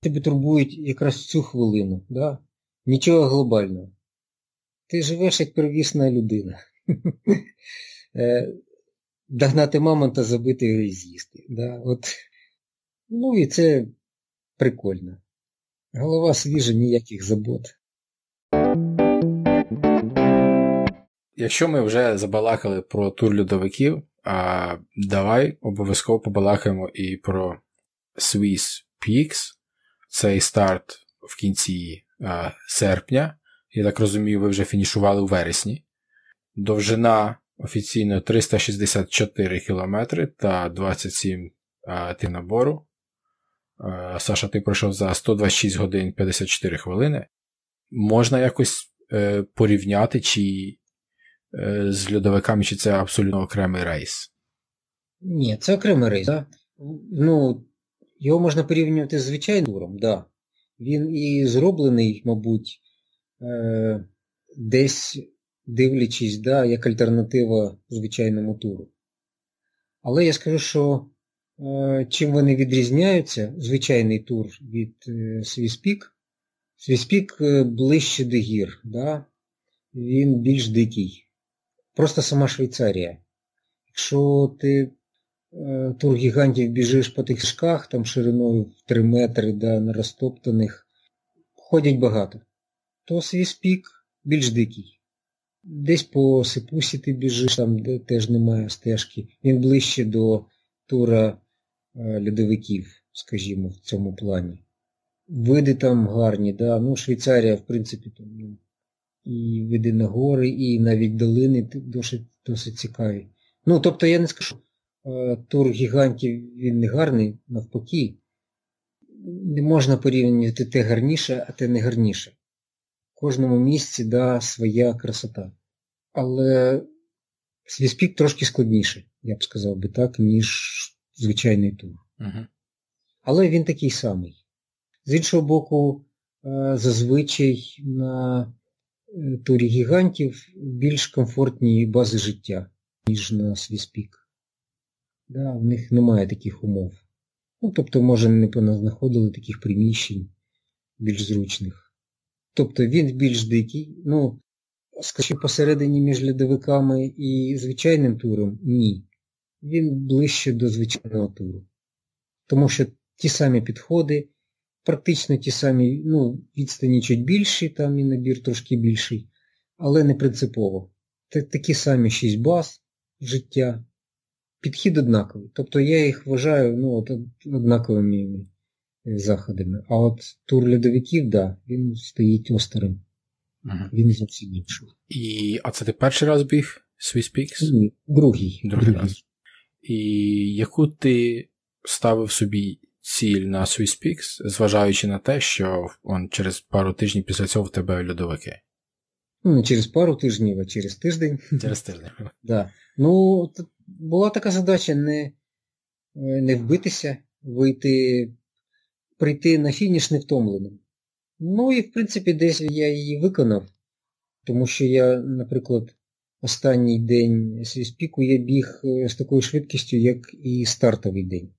тебе турбують якраз цю хвилину. Да? Нічого глобального. Ти живеш як первісна людина. Е, догнати мамонта, забити його і з'їсти. Да? От. Ну і це прикольно. Голова свіжа, ніяких забот. Якщо ми вже забалакали про тур льодовиків, а давай обов'язково побалакаємо і про Swiss Peaks. Цей старт в кінці а, серпня. Я так розумію, ви вже фінішували у вересні. Довжина офіційно 364 км та 27 а, ти набору. А, Саша, ти пройшов за 126 годин 54 хвилини. Можна якось е, порівняти, чи з льодовиками, чи це абсолютно окремий рейс? Ні, це окремий рейс. Да? Ну, Його можна порівнювати з звичайним туром, да. Він і зроблений, мабуть, е, десь дивлячись, да, як альтернатива звичайному туру. Але я скажу, що е, чим вони відрізняються, звичайний тур від е, Свіспік, Свіспік е, ближче до гір, да? він більш дикий. Просто сама Швейцарія. Якщо ти е, тур гігантів біжиш по тих шках, там шириною в 3 метри да, на розтоптаних, ходять багато, то Свіспік більш дикий. Десь по Сипусі ти біжиш, там де теж немає стежки. Він ближче до тура е, льодовиків, скажімо, в цьому плані. Види там гарні, да. ну Швейцарія, в принципі, там, ну, і види на гори, і навіть долини досить досить цікаві. Ну, тобто я не скажу, е, тур гігантів він не гарний, навпаки. Не можна порівнювати те гарніше, а те не гарніше. В кожному місці да, своя красота. Але свіспік трошки складніше, я б сказав би так, ніж звичайний тур. Угу. Але він такий самий. З іншого боку, е, зазвичай на турі гігантів більш комфортні бази життя, ніж на свіспік. Да, В них немає таких умов. Ну, Тобто, може, не знаходили таких приміщень більш зручних. Тобто він більш дикий. Ну, скажімо, посередині між льодовиками і звичайним туром ні. Він ближче до звичайного туру. Тому що ті самі підходи, практично ті самі, ну, відстані чуть більші, там і набір трошки більший, але не принципово. Такі самі шість баз життя. Підхід однаковий. Тобто я їх вважаю ну, от, однаковими заходами. А от тур льодовиків, да, він стоїть осторонь. Угу. Він зовсім інший. І, А це ти перший раз біг Swiss Peaks? Ні, другий. Другий, другий раз. І яку ти ставив собі ціль на Swiss Peaks, зважаючи на те, що он через пару тижнів після цього в тебе льодовики? Ну, не через пару тижнів, а через тиждень. Через тиждень. да. Ну, була така задача не не вбитися, вийти, прийти на фініш невтомленим. Ну і, в принципі, десь я її виконав, тому що я, наприклад, останній день свіспіку я біг е, з такою швидкістю, як і стартовий день.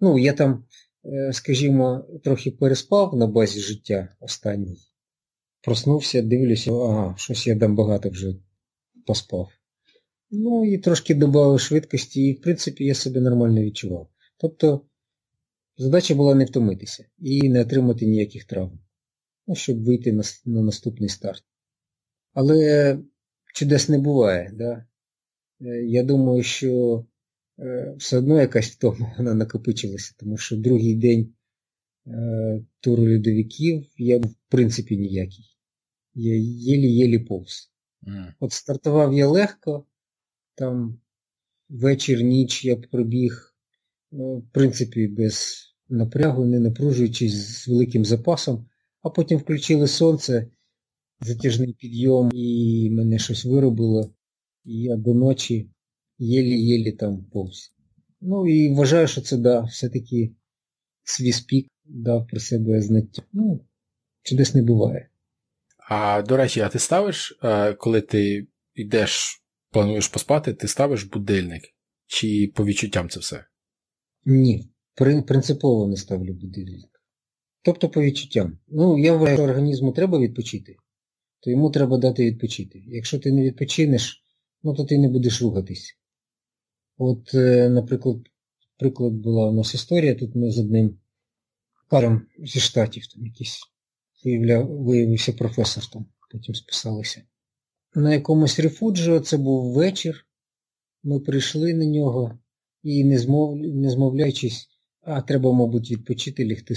Ну, я там, е, скажімо, трохи переспав на базі життя останній. Проснувся, дивлюся, ага, щось я там багато вже поспав. Ну і трошки додав швидкості, і, в принципі, я себе нормально відчував. Тобто задача була не втомитися і не отримати ніяких травм. ну, щоб вийти на, на наступний старт. Але чудес не буває. Да? Е, я думаю, що все одно якась втома вона накопичилася, тому що другий день е, туру льодовиків я в принципі ніякий. Я єлі-єлі повз. Mm. От стартував я легко, там вечір, ніч я пробіг, ну, в принципі, без напрягу, не напружуючись з великим запасом, а потім включили сонце, затяжний підйом, і мене щось виробило. І я до ночі єлі-єлі там повз. Ну і вважаю, що це да, все-таки свій спік дав про себе знаття. Ну, чудес не буває. А до речі, а ти ставиш, е, коли ти йдеш, плануєш поспати, ти ставиш будильник? Чи по відчуттям це все? Ні, принципово не ставлю будильник. Тобто по відчуттям. Ну, я вважаю, що організму треба відпочити, то йому треба дати відпочити. Якщо ти не відпочинеш, ну то ти не будеш рухатись. От, е, наприклад, приклад була у нас історія, тут ми з одним паром зі штатів там якийсь виявляв, виявився професор там, потім списалися. На якомусь рефуджо це був вечір. Ми прийшли на нього і, не, змов... не змовляючись, а треба, мабуть, відпочити лягти.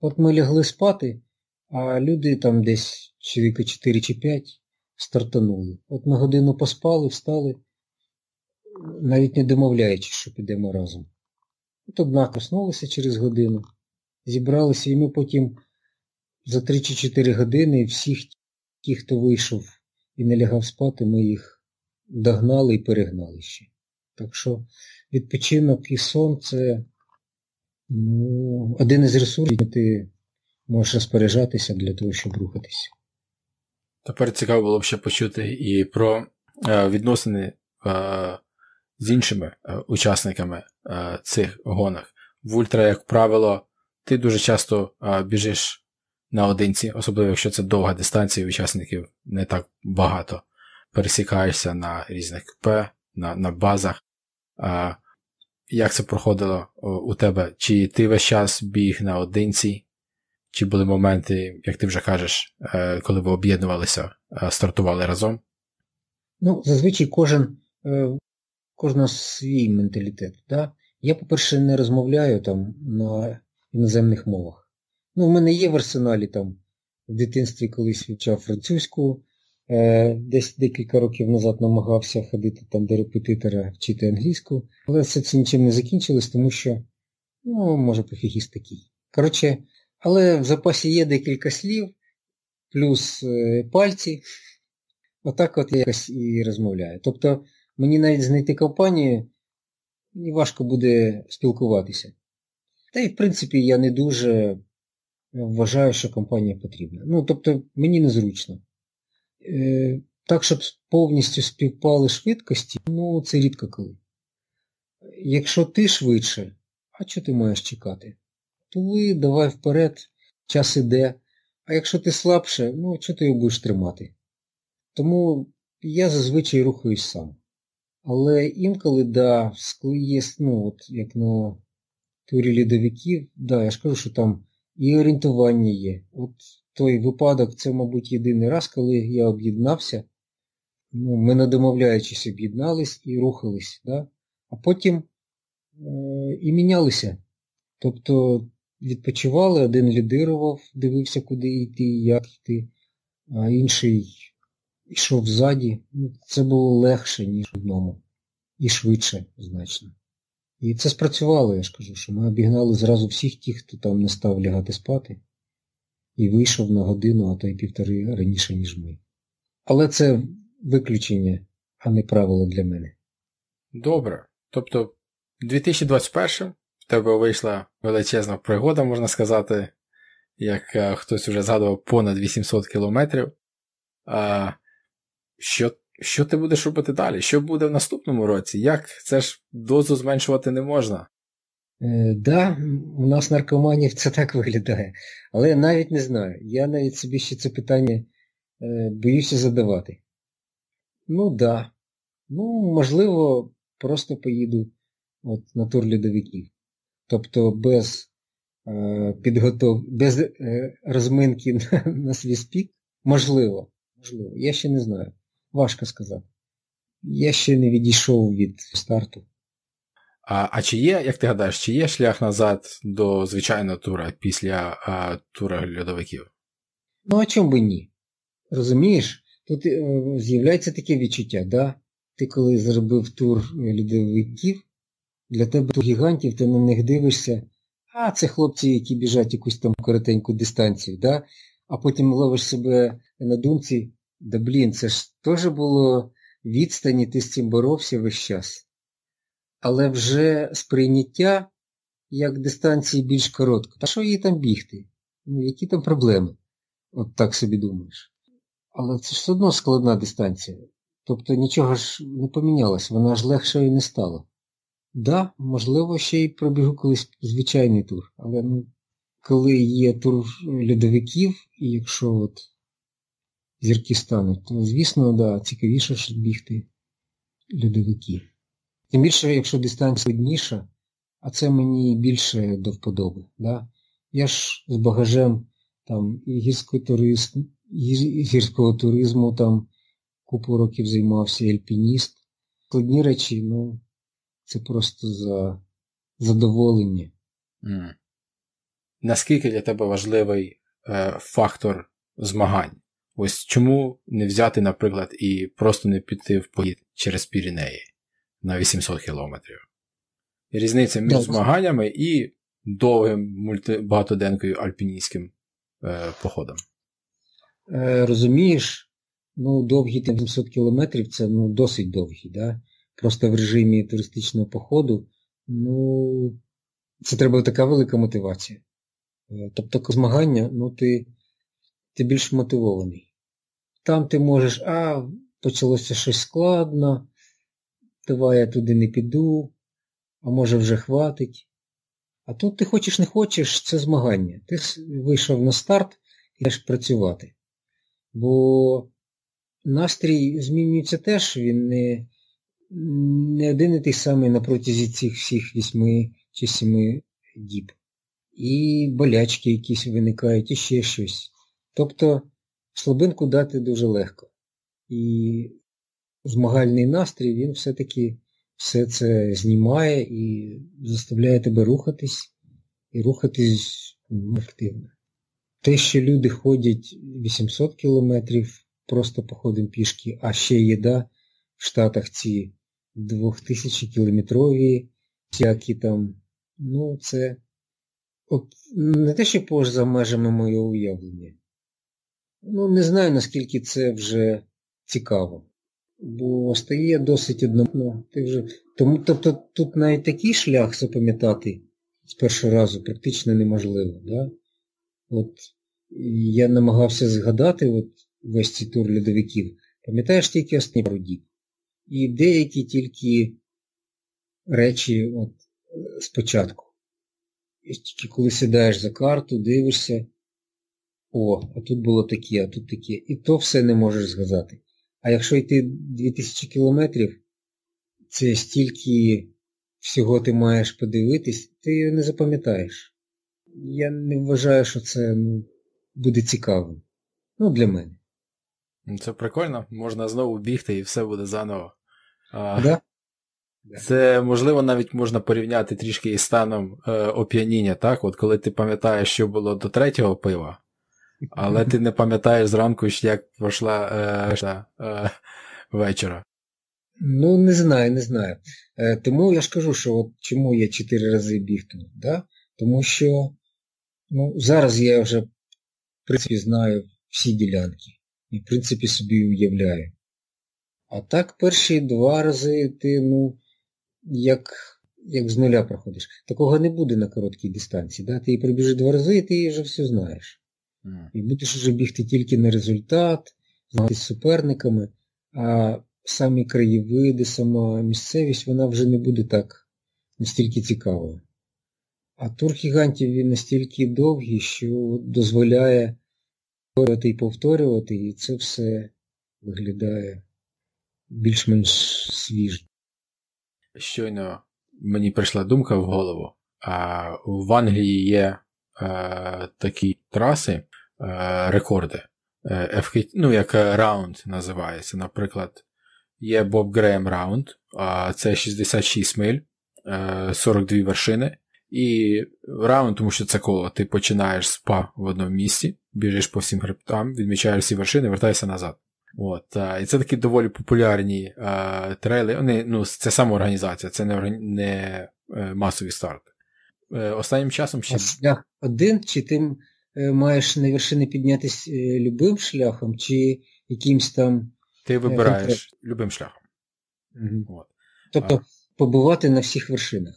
От ми лягли спати, а люди там десь чоловіка 4 чи 5 стартанули. От ми годину поспали, встали, навіть не домовляючись, що підемо разом. От одна проснулася через годину, зібралися, і ми потім за 3 чи 4 години всіх ті, хто вийшов і не лягав спати, ми їх догнали і перегнали ще. Так що відпочинок і сон це ну, один із ресурсів, ти можеш розпоряджатися для того, щоб рухатися. Тепер цікаво було б ще почути і про е, відносини е, з іншими е, учасниками е, цих гонок. В ультра, як правило, ти дуже часто е, біжиш наодинці, особливо якщо це довга дистанція, учасників не так багато. Пересікаєшся на різних КП, на на базах. Як це проходило у тебе? Чи ти весь час біг наодинці? Чи були моменти, як ти вже кажеш, коли ви об'єднувалися, стартували разом? Ну, зазвичай кожен кожного свій менталітет. Да? Я, по-перше, не розмовляю там на іноземних мовах. Ну, в мене є в арсеналі там в дитинстві колись вивчав французьку, е, десь декілька років назад намагався ходити там до репетитора вчити англійську, але все це нічим не закінчилось, тому що, ну, може, пофігіст такий. Коротше, але в запасі є декілька слів, плюс е, пальці. Отак от я якось і розмовляю. Тобто мені навіть знайти компанію, мені важко буде спілкуватися. Та й в принципі я не дуже вважаю, що компанія потрібна. Ну, тобто, мені незручно. Е, Так, щоб повністю співпали швидкості, ну, це рідко коли. Якщо ти швидше, а що ти маєш чекати? То ви давай вперед, час іде. А якщо ти слабше, ну що ти його будеш тримати? Тому я зазвичай рухаюсь сам. Але інколи, да, є, ну, от як на турі лідовиків, да, я ж кажу, що там і орієнтування є. От той випадок, це, мабуть, єдиний раз, коли я об'єднався. Ну, Ми не домовляючись, об'єднались і рухались. Да? А потім е- і мінялися. Тобто відпочивали, один лідирував, дивився, куди йти, як йти, а інший йшов ззаді. Ну, Це було легше, ніж одному. І швидше, значно. І це спрацювало, я ж кажу, що ми обігнали зразу всіх тих, хто там не став лягати спати, і вийшов на годину, а то й півтори раніше, ніж ми. Але це виключення, а не правило для мене. Добре. Тобто, 2021 в тебе вийшла величезна пригода, можна сказати, як е, хтось вже згадував, понад 800 кілометрів. Що що ти будеш робити далі? Що буде в наступному році? Як це ж дозу зменшувати не можна? Е, да, у нас наркоманів це так виглядає. Але я навіть не знаю. Я навіть собі ще це питання е, боюся задавати. Ну да. Ну, можливо, просто поїду от, на тур льодовиків. Тобто без е, підготов... без е, розминки на, на свій спік? Можливо. Можливо. Я ще не знаю. Важко сказати. Я ще не відійшов від старту. А а чи є, як ти гадаєш, чи є шлях назад до звичайного тура після а, тура льодовиків? Ну, а чому би ні? Розумієш, тут е, з'являється таке відчуття, да? Ти коли зробив тур льодовиків, для тебе тур гігантів, ти на них дивишся, а це хлопці, які біжать якусь там коротеньку дистанцію, да? а потім ловиш себе на думці, да блін, це ж теж було відстані, ти з цим боровся весь час. Але вже сприйняття як дистанції більш коротко. Та що їй там бігти? Ну, які там проблеми? От так собі думаєш. Але це ж все одно складна дистанція. Тобто нічого ж не помінялось, вона ж легшою не стала. Да, можливо, ще й пробігу колись звичайний тур, але ну, коли є тур льодовиків, і якщо от зірки стануть, то звісно, да, цікавіше бігти льодовики. Тим більше, якщо дистанція складніша, а це мені більше до вподоби. Да? Я ж з багажем там гірського туризму, гірського туризму там купу років займався альпініст. Складні речі, ну, це просто за задоволення. Mm. Наскільки для тебе важливий е, фактор змагань? Ось чому не взяти, наприклад, і просто не піти в похід через Пірінеї на 800 кілометрів? Різниця між Добре. змаганнями і довгим мульти... багатоденкою альпіністським е, походом. Е, Розумієш, ну, довгі 700 кілометрів це ну, досить довгі. Да? Просто в режимі туристичного походу, ну, це треба така велика мотивація. Е, тобто змагання, ну, ти, ти більш мотивований. Там ти можеш, а, почалося щось складно, давай я туди не піду, а може вже хватить. А тут ти хочеш не хочеш, це змагання. Ти вийшов на старт і йдеш працювати. Бо настрій змінюється теж, він не не один і той самий на протязі цих всіх вісьми чи сіми діб. І болячки якісь виникають, і ще щось. Тобто слабинку дати дуже легко. І змагальний настрій, він все-таки все це знімає і заставляє тебе рухатись, і рухатись активно. Те, що люди ходять 800 кілометрів, просто походом пішки, а ще їда в Штатах ці 2000 кілометрові, всякі там, ну це от не те, що поза межами моєго уявлення. Ну, не знаю, наскільки це вже цікаво. Бо стає досить одномовно. Ти вже... Тому, Тобто тут навіть такий шлях запам'ятати з першого разу практично неможливо. Да? От Я намагався згадати от весь цей тур льодовиків. Пам'ятаєш тільки останні пару. І деякі тільки речі от, спочатку. І тільки коли сідаєш за карту, дивишся, о, а тут було таке, а тут таке. І то все не можеш згадати. А якщо йти 2000 кілометрів, це стільки всього ти маєш подивитись, ти його не запам'ятаєш. Я не вважаю, що це ну, буде цікавим. Ну, для мене. Це прикольно, можна знову бігти і все буде заново. А, да? Це, можливо, навіть можна порівняти трішки із станом е, оп'яніння, так? От коли ти пам'ятаєш, що було до третього пива, але ти не пам'ятаєш зранку, як пройшла е, е, вечора. Ну, не знаю, не знаю. Е, Тому я ж кажу, що от чому я чотири рази біг тут, да? тому що ну, зараз я вже в принципі знаю всі ділянки і в принципі собі уявляю. А так перші два рази ти, ну, як як з нуля проходиш. Такого не буде на короткій дистанції. Да? Ти її пробіжиш два рази, і ти її вже все знаєш. І будеш вже бігти тільки на результат, змагатися з суперниками, а самі краєвиди, сама місцевість, вона вже не буде так настільки цікавою. А тур гігантів він настільки довгий, що дозволяє повторювати і повторювати, і це все виглядає більш-менш свіжо. Щойно мені прийшла думка в голову, а в Англії є е, такі траси, рекорди. Е, FK, ну, як раунд називається. Наприклад, є Graham Round, а це 66 миль, 42 вершини. І раунд, тому що це коло. Ти починаєш з па в одному місці, біжиш по всім хребтам, відмічаєш всі вершини, вертаєшся назад. От, І це такі доволі популярні а, трейли. Вони, ну, Це самоорганізація, це не не е, масові старти. Е, останнім часом ще. Шлях один, чи ти е, маєш на вершини піднятися любим шляхом, чи якимсь там. Ти вибираєш любим шляхом. Угу. От. Тобто а, побувати на всіх вершинах.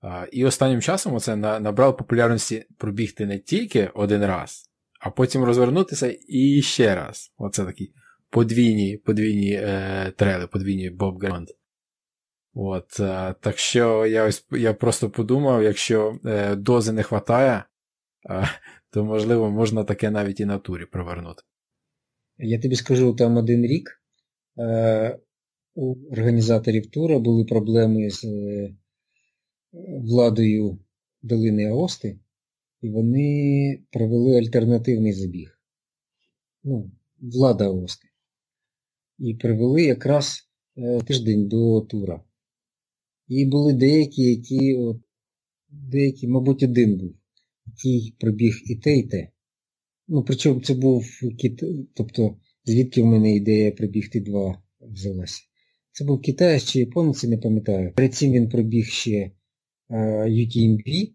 А, І останнім часом оце набрало популярності пробігти не тільки один раз, а потім розвернутися і ще раз. Оце такий подвійні подвійні е, трели, подвійні Боб Гранд. От, е, Так що я ось я просто подумав, якщо е, дози не вистачає, е, то можливо можна таке навіть і на турі провернути. Я тобі скажу, там один рік е, у організаторів тура були проблеми з е, владою долини Аости, і вони провели альтернативний забіг. Ну, влада Аости і привели якраз е, тиждень до тура. І були деякі, які, от, деякі, мабуть, один був, який пробіг і те, і те. Ну, причому це був кит... тобто, звідки в мене ідея пробігти два взялася. Це був китаєць чи японець, не пам'ятаю. Перед цим він пробіг ще е, UTMB,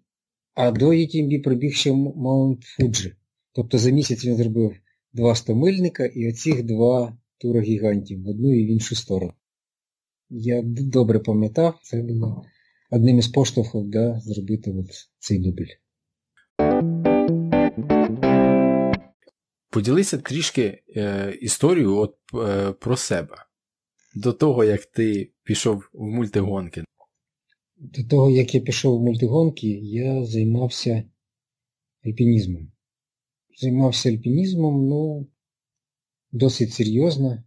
а до UTMB пробіг ще Маунт Фуджи. Тобто за місяць він зробив два стомильника і оцих два тура гігантів в одну і в іншу сторону. Я добре пам'ятав, це було одним із поштовхів да, зробити от цей дубль. Поділися трішки е, історію от, е, про себе. До того, як ти пішов в мультигонки. До того, як я пішов в мультигонки, я займався альпінізмом. Займався альпінізмом, ну, досить серйозно.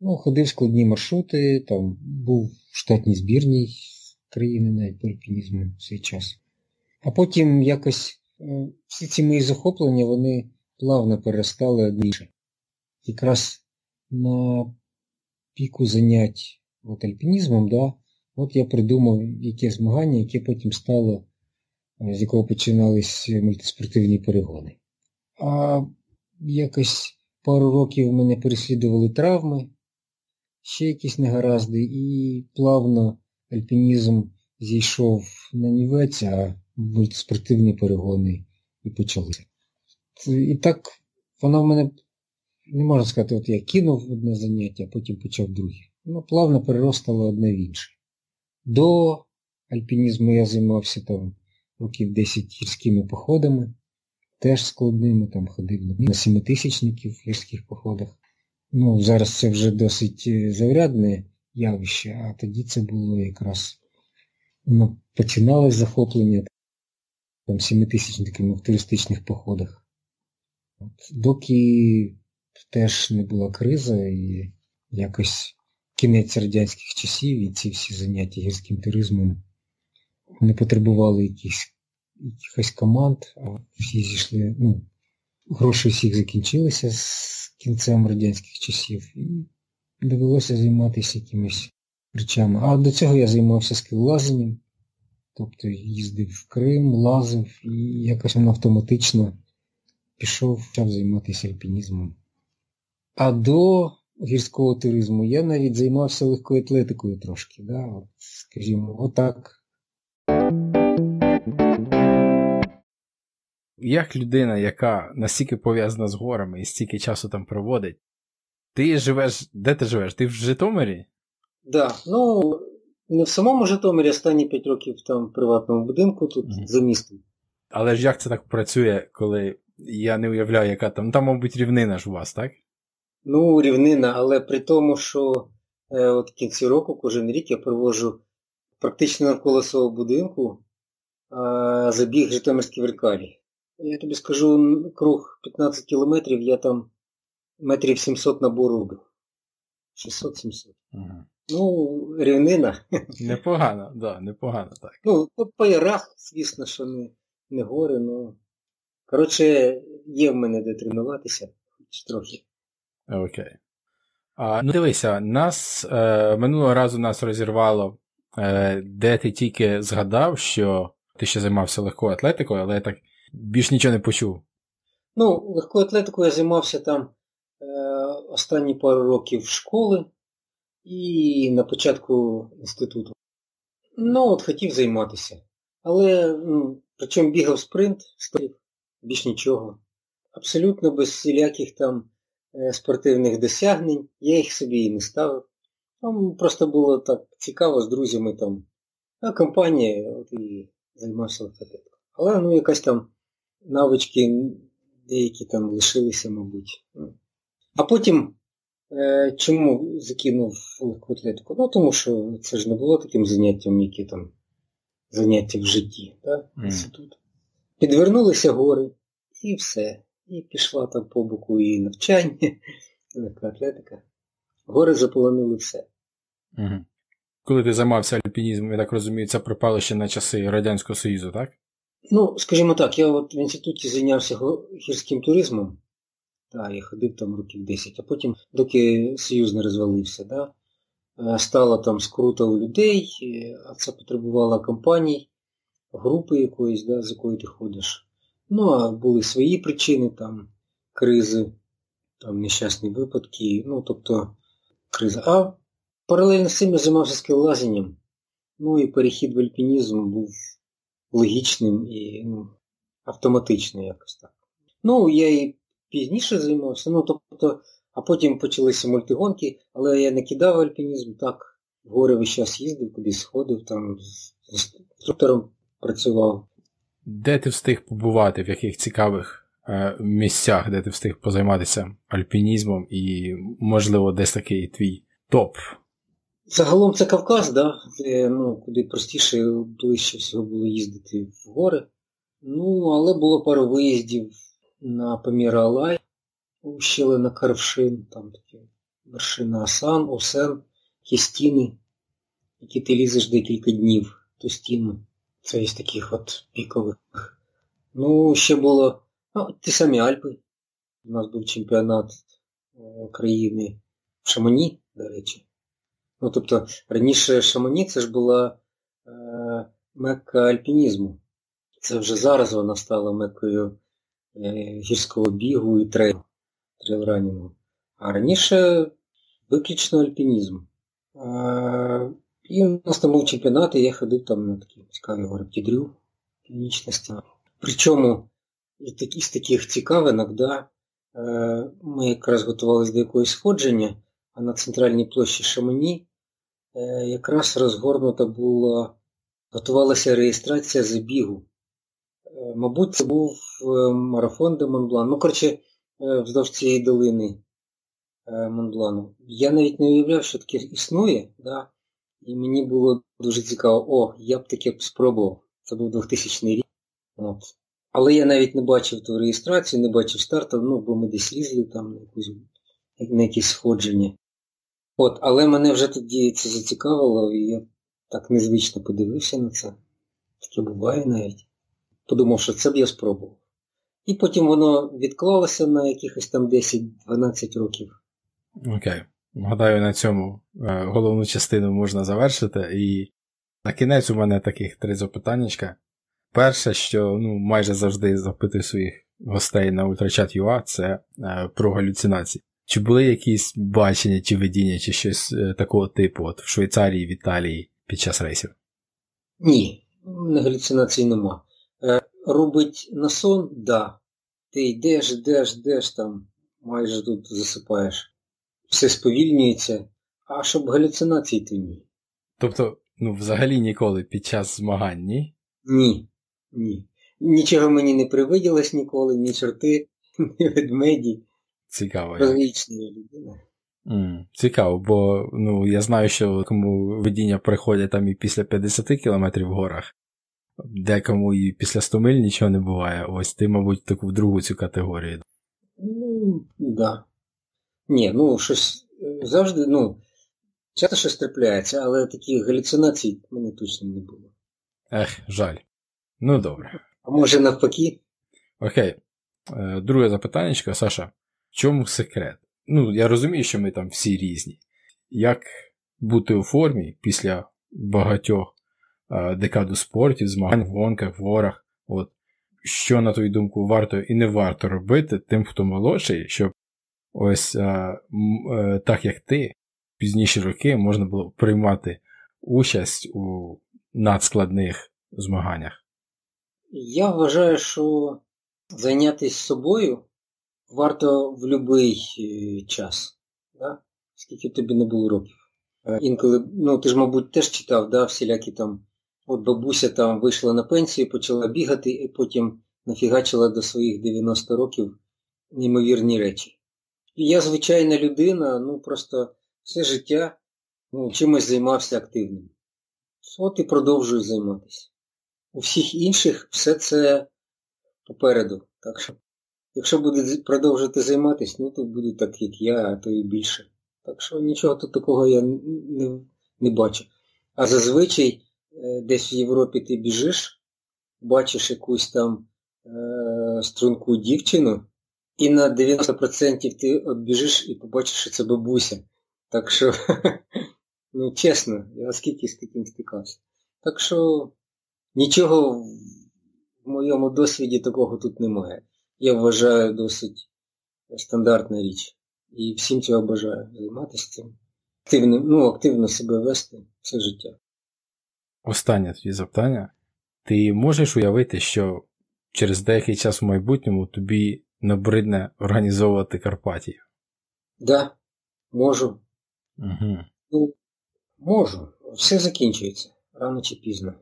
Ну, Ходив складні маршрути, там був в штатній збірній країни навіть по альпінізму в цей час. А потім якось всі ці мої захоплення вони плавно перестали одніше. Якраз на піку занять от альпінізмом, да, от я придумав яке змагання, яке потім стало, з якого починались мультиспортивні перегони. А якось Пару років мене переслідували травми, ще якісь негаразди, і плавно альпінізм зійшов на нівець, а спортивні перегони і почалися. І так воно в мене, не можна сказати, от я кинув одне заняття, а потім почав друге. Воно плавно переростало одне в інше. До альпінізму я займався там років 10 гірськими походами теж складними, там ходив на сімитисячників в гірських походах. Ну, Зараз це вже досить е, заврядне явище, а тоді це було якраз ну, починалось захоплення там сімитисячниками в туристичних походах. От, Доки теж не була криза і якось кінець радянських часів і ці всі заняття гірським туризмом не потребували якихось якихось команд, а всі зійшли, ну, гроші всіх закінчилися з кінцем радянських часів і довелося займатися якимись речами. А до цього я займався скиллазанням, тобто їздив в Крим, лазив і якось воно автоматично пішов, почав займатися альпінізмом. А до гірського туризму я навіть займався легкою атлетикою трошки, да, от, скажімо, отак як людина, яка настільки пов'язана з горами і стільки часу там проводить, ти живеш. Де ти живеш? Ти в Житомирі? Так. Да. Ну, не в самому Житомирі останні 5 років там в приватному будинку, тут mm. за містом. Але ж як це так працює, коли я не уявляю, яка там. Там, мабуть, рівнина ж у вас, так? Ну, рівнина, але при тому, що е, от в кінці року кожен рік я проводжу практично навколо свого будинку е, забіг Житомирській веркалі. Я тобі скажу, круг 15 кілометрів, я там метрів 700 набору робив. 600-700. Ага. Ну, рівнина. Непогано, да, непогано так. Ну, по, ярах, звісно, що не не гори, ну. Коротше, є в мене де тренуватися, хоч трохи. Окей. А, Ну, дивися, нас е, минулого разу нас розірвало, е, де ти тільки згадав, що ти ще займався легкою атлетикою, але я так більш нічого не почув. Ну, легкою атлетикою я займався там е, останні пару років школи і на початку інституту. Ну, от хотів займатися. Але ну, причому бігав спринт, стоїв, більш нічого. Абсолютно без всіляких там е, спортивних досягнень. Я їх собі і не ставив. Там просто було так цікаво з друзями там. А компанія от і займався атлетикою. Але ну якась там навички деякі там лишилися, мабуть. А потім чому закинув легку атлетику? Ну тому що це ж не було таким заняттям, які там заняття в житті, так? інститут. Підвернулися гори і все. І пішла там по боку і навчання, легка атлетика. Гори заполонили все. Угу. Коли ти займався альпінізмом, я так розумію, це пропало ще на часи Радянського Союзу, так? Ну, скажімо так, я от в інституті зайнявся гірським туризмом, так, я ходив там років 10, а потім, доки Союз не розвалився, да, е, стало там скрута у людей, е, а це потребувало компаній, групи якоїсь, да, з якої ти ходиш. Ну, а були свої причини, там, кризи, там нещасні випадки, ну, тобто криза. А паралельно з цим я займався скелелазінням. Ну і перехід в альпінізм був логічним і ну, автоматичним якось так. Ну, я і пізніше займався, ну тобто, а потім почалися мультигонки, але я не кидав альпінізм, так, в гори весь час їздив, кудись сходив, там з інструктором працював. Де ти встиг побувати, в яких цікавих е, місцях, де ти встиг позайматися альпінізмом і, можливо, десь такий твій топ Загалом це Кавказ, да, де, ну, куди простіше, ближче всього було їздити в гори. Ну, але було пару виїздів на Паміра Алай, ущелина Карвшин, там такі вершина Асан, Осен, є стіни, які ти лізеш декілька днів ту стіну. Це із таких от пікових. Ну, ще було ну, ті самі Альпи. У нас був чемпіонат е, країни в Шамані, до речі. Ну, тобто, раніше Шамані це ж була е, мекка альпінізму. Це вже зараз вона стала меккою е, гірського бігу і трейл, трейлранінгу. А раніше виключно альпінізм. Е, і у нас там був чемпіонат, і я ходив там на такі цікаві гори Птідрю, північна стіна. Причому із таких цікавинок, да, е, ми якраз готувалися до якогось сходження, а на центральній площі Шамані Е, якраз розгорнута була, готувалася реєстрація забігу. Е, мабуть, це був е, марафон де Монблан. Ну, коротше, вздовж цієї долини Монблану. Я навіть не уявляв, що таке існує, да? і мені було дуже цікаво, о, я б таке б спробував. Це був 2000 рік. От. Але я навіть не бачив ту реєстрацію, не бачив старту, ну, бо ми десь лізли там на якусь, на якісь сходження. От, Але мене вже тоді це зацікавило, і я так незвично подивився на це. Таке буває навіть. Подумав, що це б я спробував. І потім воно відклалося на якихось там 10-12 років. Окей. Гадаю, на цьому е, головну частину можна завершити. І на кінець у мене таких три запитаннячка. Перше, що ну, майже завжди запитую своїх гостей на Ultrachat.ua, це е, про галюцинації. Чи були якісь бачення чи видіння, чи щось е, такого типу от в Швейцарії, в Італії під час рейсів? Ні, галюцинацій нема. Е, робить на сон, да. Ти йдеш, йдеш, йдеш там, майже тут засипаєш. Все сповільнюється, а щоб галюцинацій, то ні. Тобто, ну, взагалі ніколи під час змагань, ні? Ні. Ні. Нічого мені не привиділось ніколи, ні чорти, ні ведмеді. Цікаво. Логічна людина. Mm, цікаво, бо ну, я знаю, що кому видіння приходять там і після 50 км в горах, декому і після 100 миль нічого не буває. Ось ти, мабуть, таку в другу цю категорію. Ну. Да. Ні, ну щось е, завжди, ну, часто щось трапляється, але таких галюцинацій в мене точно не було. Ех, жаль. Ну добре. А може навпаки? Окей. Е, друге запитання, Саша. В чому секрет? Ну, я розумію, що ми там всі різні. Як бути у формі після багатьох е, декад у спорті, змагань в гонках, в горах? От, Що, на твою думку, варто і не варто робити тим, хто молодший, щоб ось а, е, так як ти, пізніші роки можна було приймати участь у надскладних змаганнях? Я вважаю, що зайнятися собою варто в будь-який час, да? скільки тобі не було років. Е, інколи, ну ти ж, мабуть, теж читав, да, всілякі там, от бабуся там вийшла на пенсію, почала бігати і потім нафігачила до своїх 90 років неймовірні речі. І я звичайна людина, ну просто все життя ну, чимось займався активним. От і продовжую займатися. У всіх інших все це попереду. Так що, якщо буде продовжувати займатися, ну то буде так, як я, а то і більше. Так що нічого тут такого я не, не бачу. А зазвичай десь в Європі ти біжиш, бачиш якусь там е, струнку дівчину, і на 90% ти обіжиш і побачиш, що це бабуся. Так що, ну чесно, я скільки з таким стикався. Так що нічого в моєму досвіді такого тут немає. Я вважаю досить стандартна річ. І всім цього бажаю займатися цим. Активно, ну, активно себе вести все життя. Останнє твоє запитання. Ти можеш уявити, що через деякий час в майбутньому тобі набридне організовувати Карпатію? Так, да, можу. Угу. Ну, можу. Все закінчується рано чи пізно.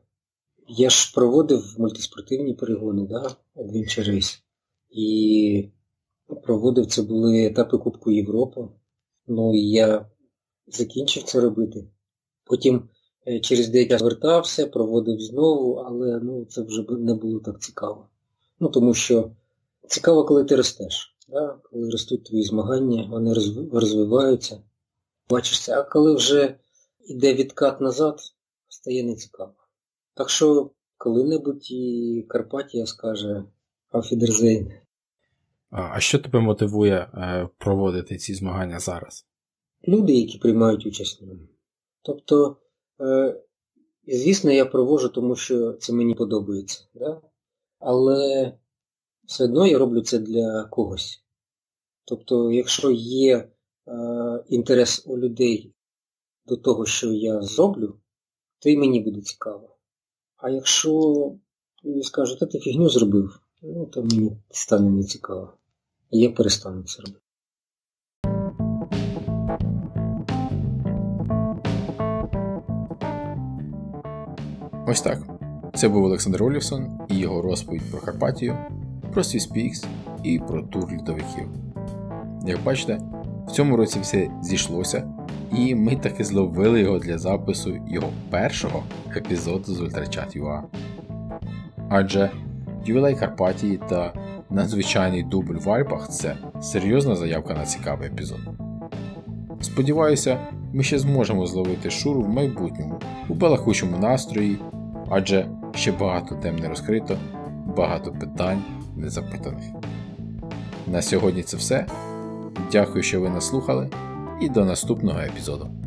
Я ж проводив мультиспортивні перегони, да? Adventure Race. І проводив це були етапи Кубку Європи. Ну і я закінчив це робити. Потім через деякий час вертався, проводив знову, але ну, це вже не було так цікаво. Ну тому що цікаво, коли ти ростеш. Да? Коли ростуть твої змагання, вони розвиваються. Бачиш це, а коли вже йде відкат назад, стає нецікаво. Так що коли-небудь і Карпатія скаже Афідерзейн. А що тебе мотивує е, проводити ці змагання зараз? Люди, які приймають участь в ньому. Тобто, е, звісно, я провожу, тому що це мені подобається. Да? Але все одно я роблю це для когось. Тобто, якщо є е, інтерес у людей до того, що я зроблю, то і мені буде цікаво. А якщо люди скажуть, та ти фігню зробив, ну то мені стане нецікаво. І я перестану це робити. Ось так. Це був Олександр Олівсон і його розповідь про Карпатію, про Свіспікс і про тур льодовиків. Як бачите, в цьому році все зійшлося, і ми таки зловили його для запису його першого епізоду з Ультрачат.ua. Адже ювілей Карпатії та надзвичайний дубль в Альпах це серйозна заявка на цікавий епізод. Сподіваюся, ми ще зможемо зловити шуру в майбутньому у балакучому настрої, адже ще багато тем не розкрито, багато питань не запитаних. На сьогодні це все. Дякую, що ви нас слухали, і до наступного епізоду.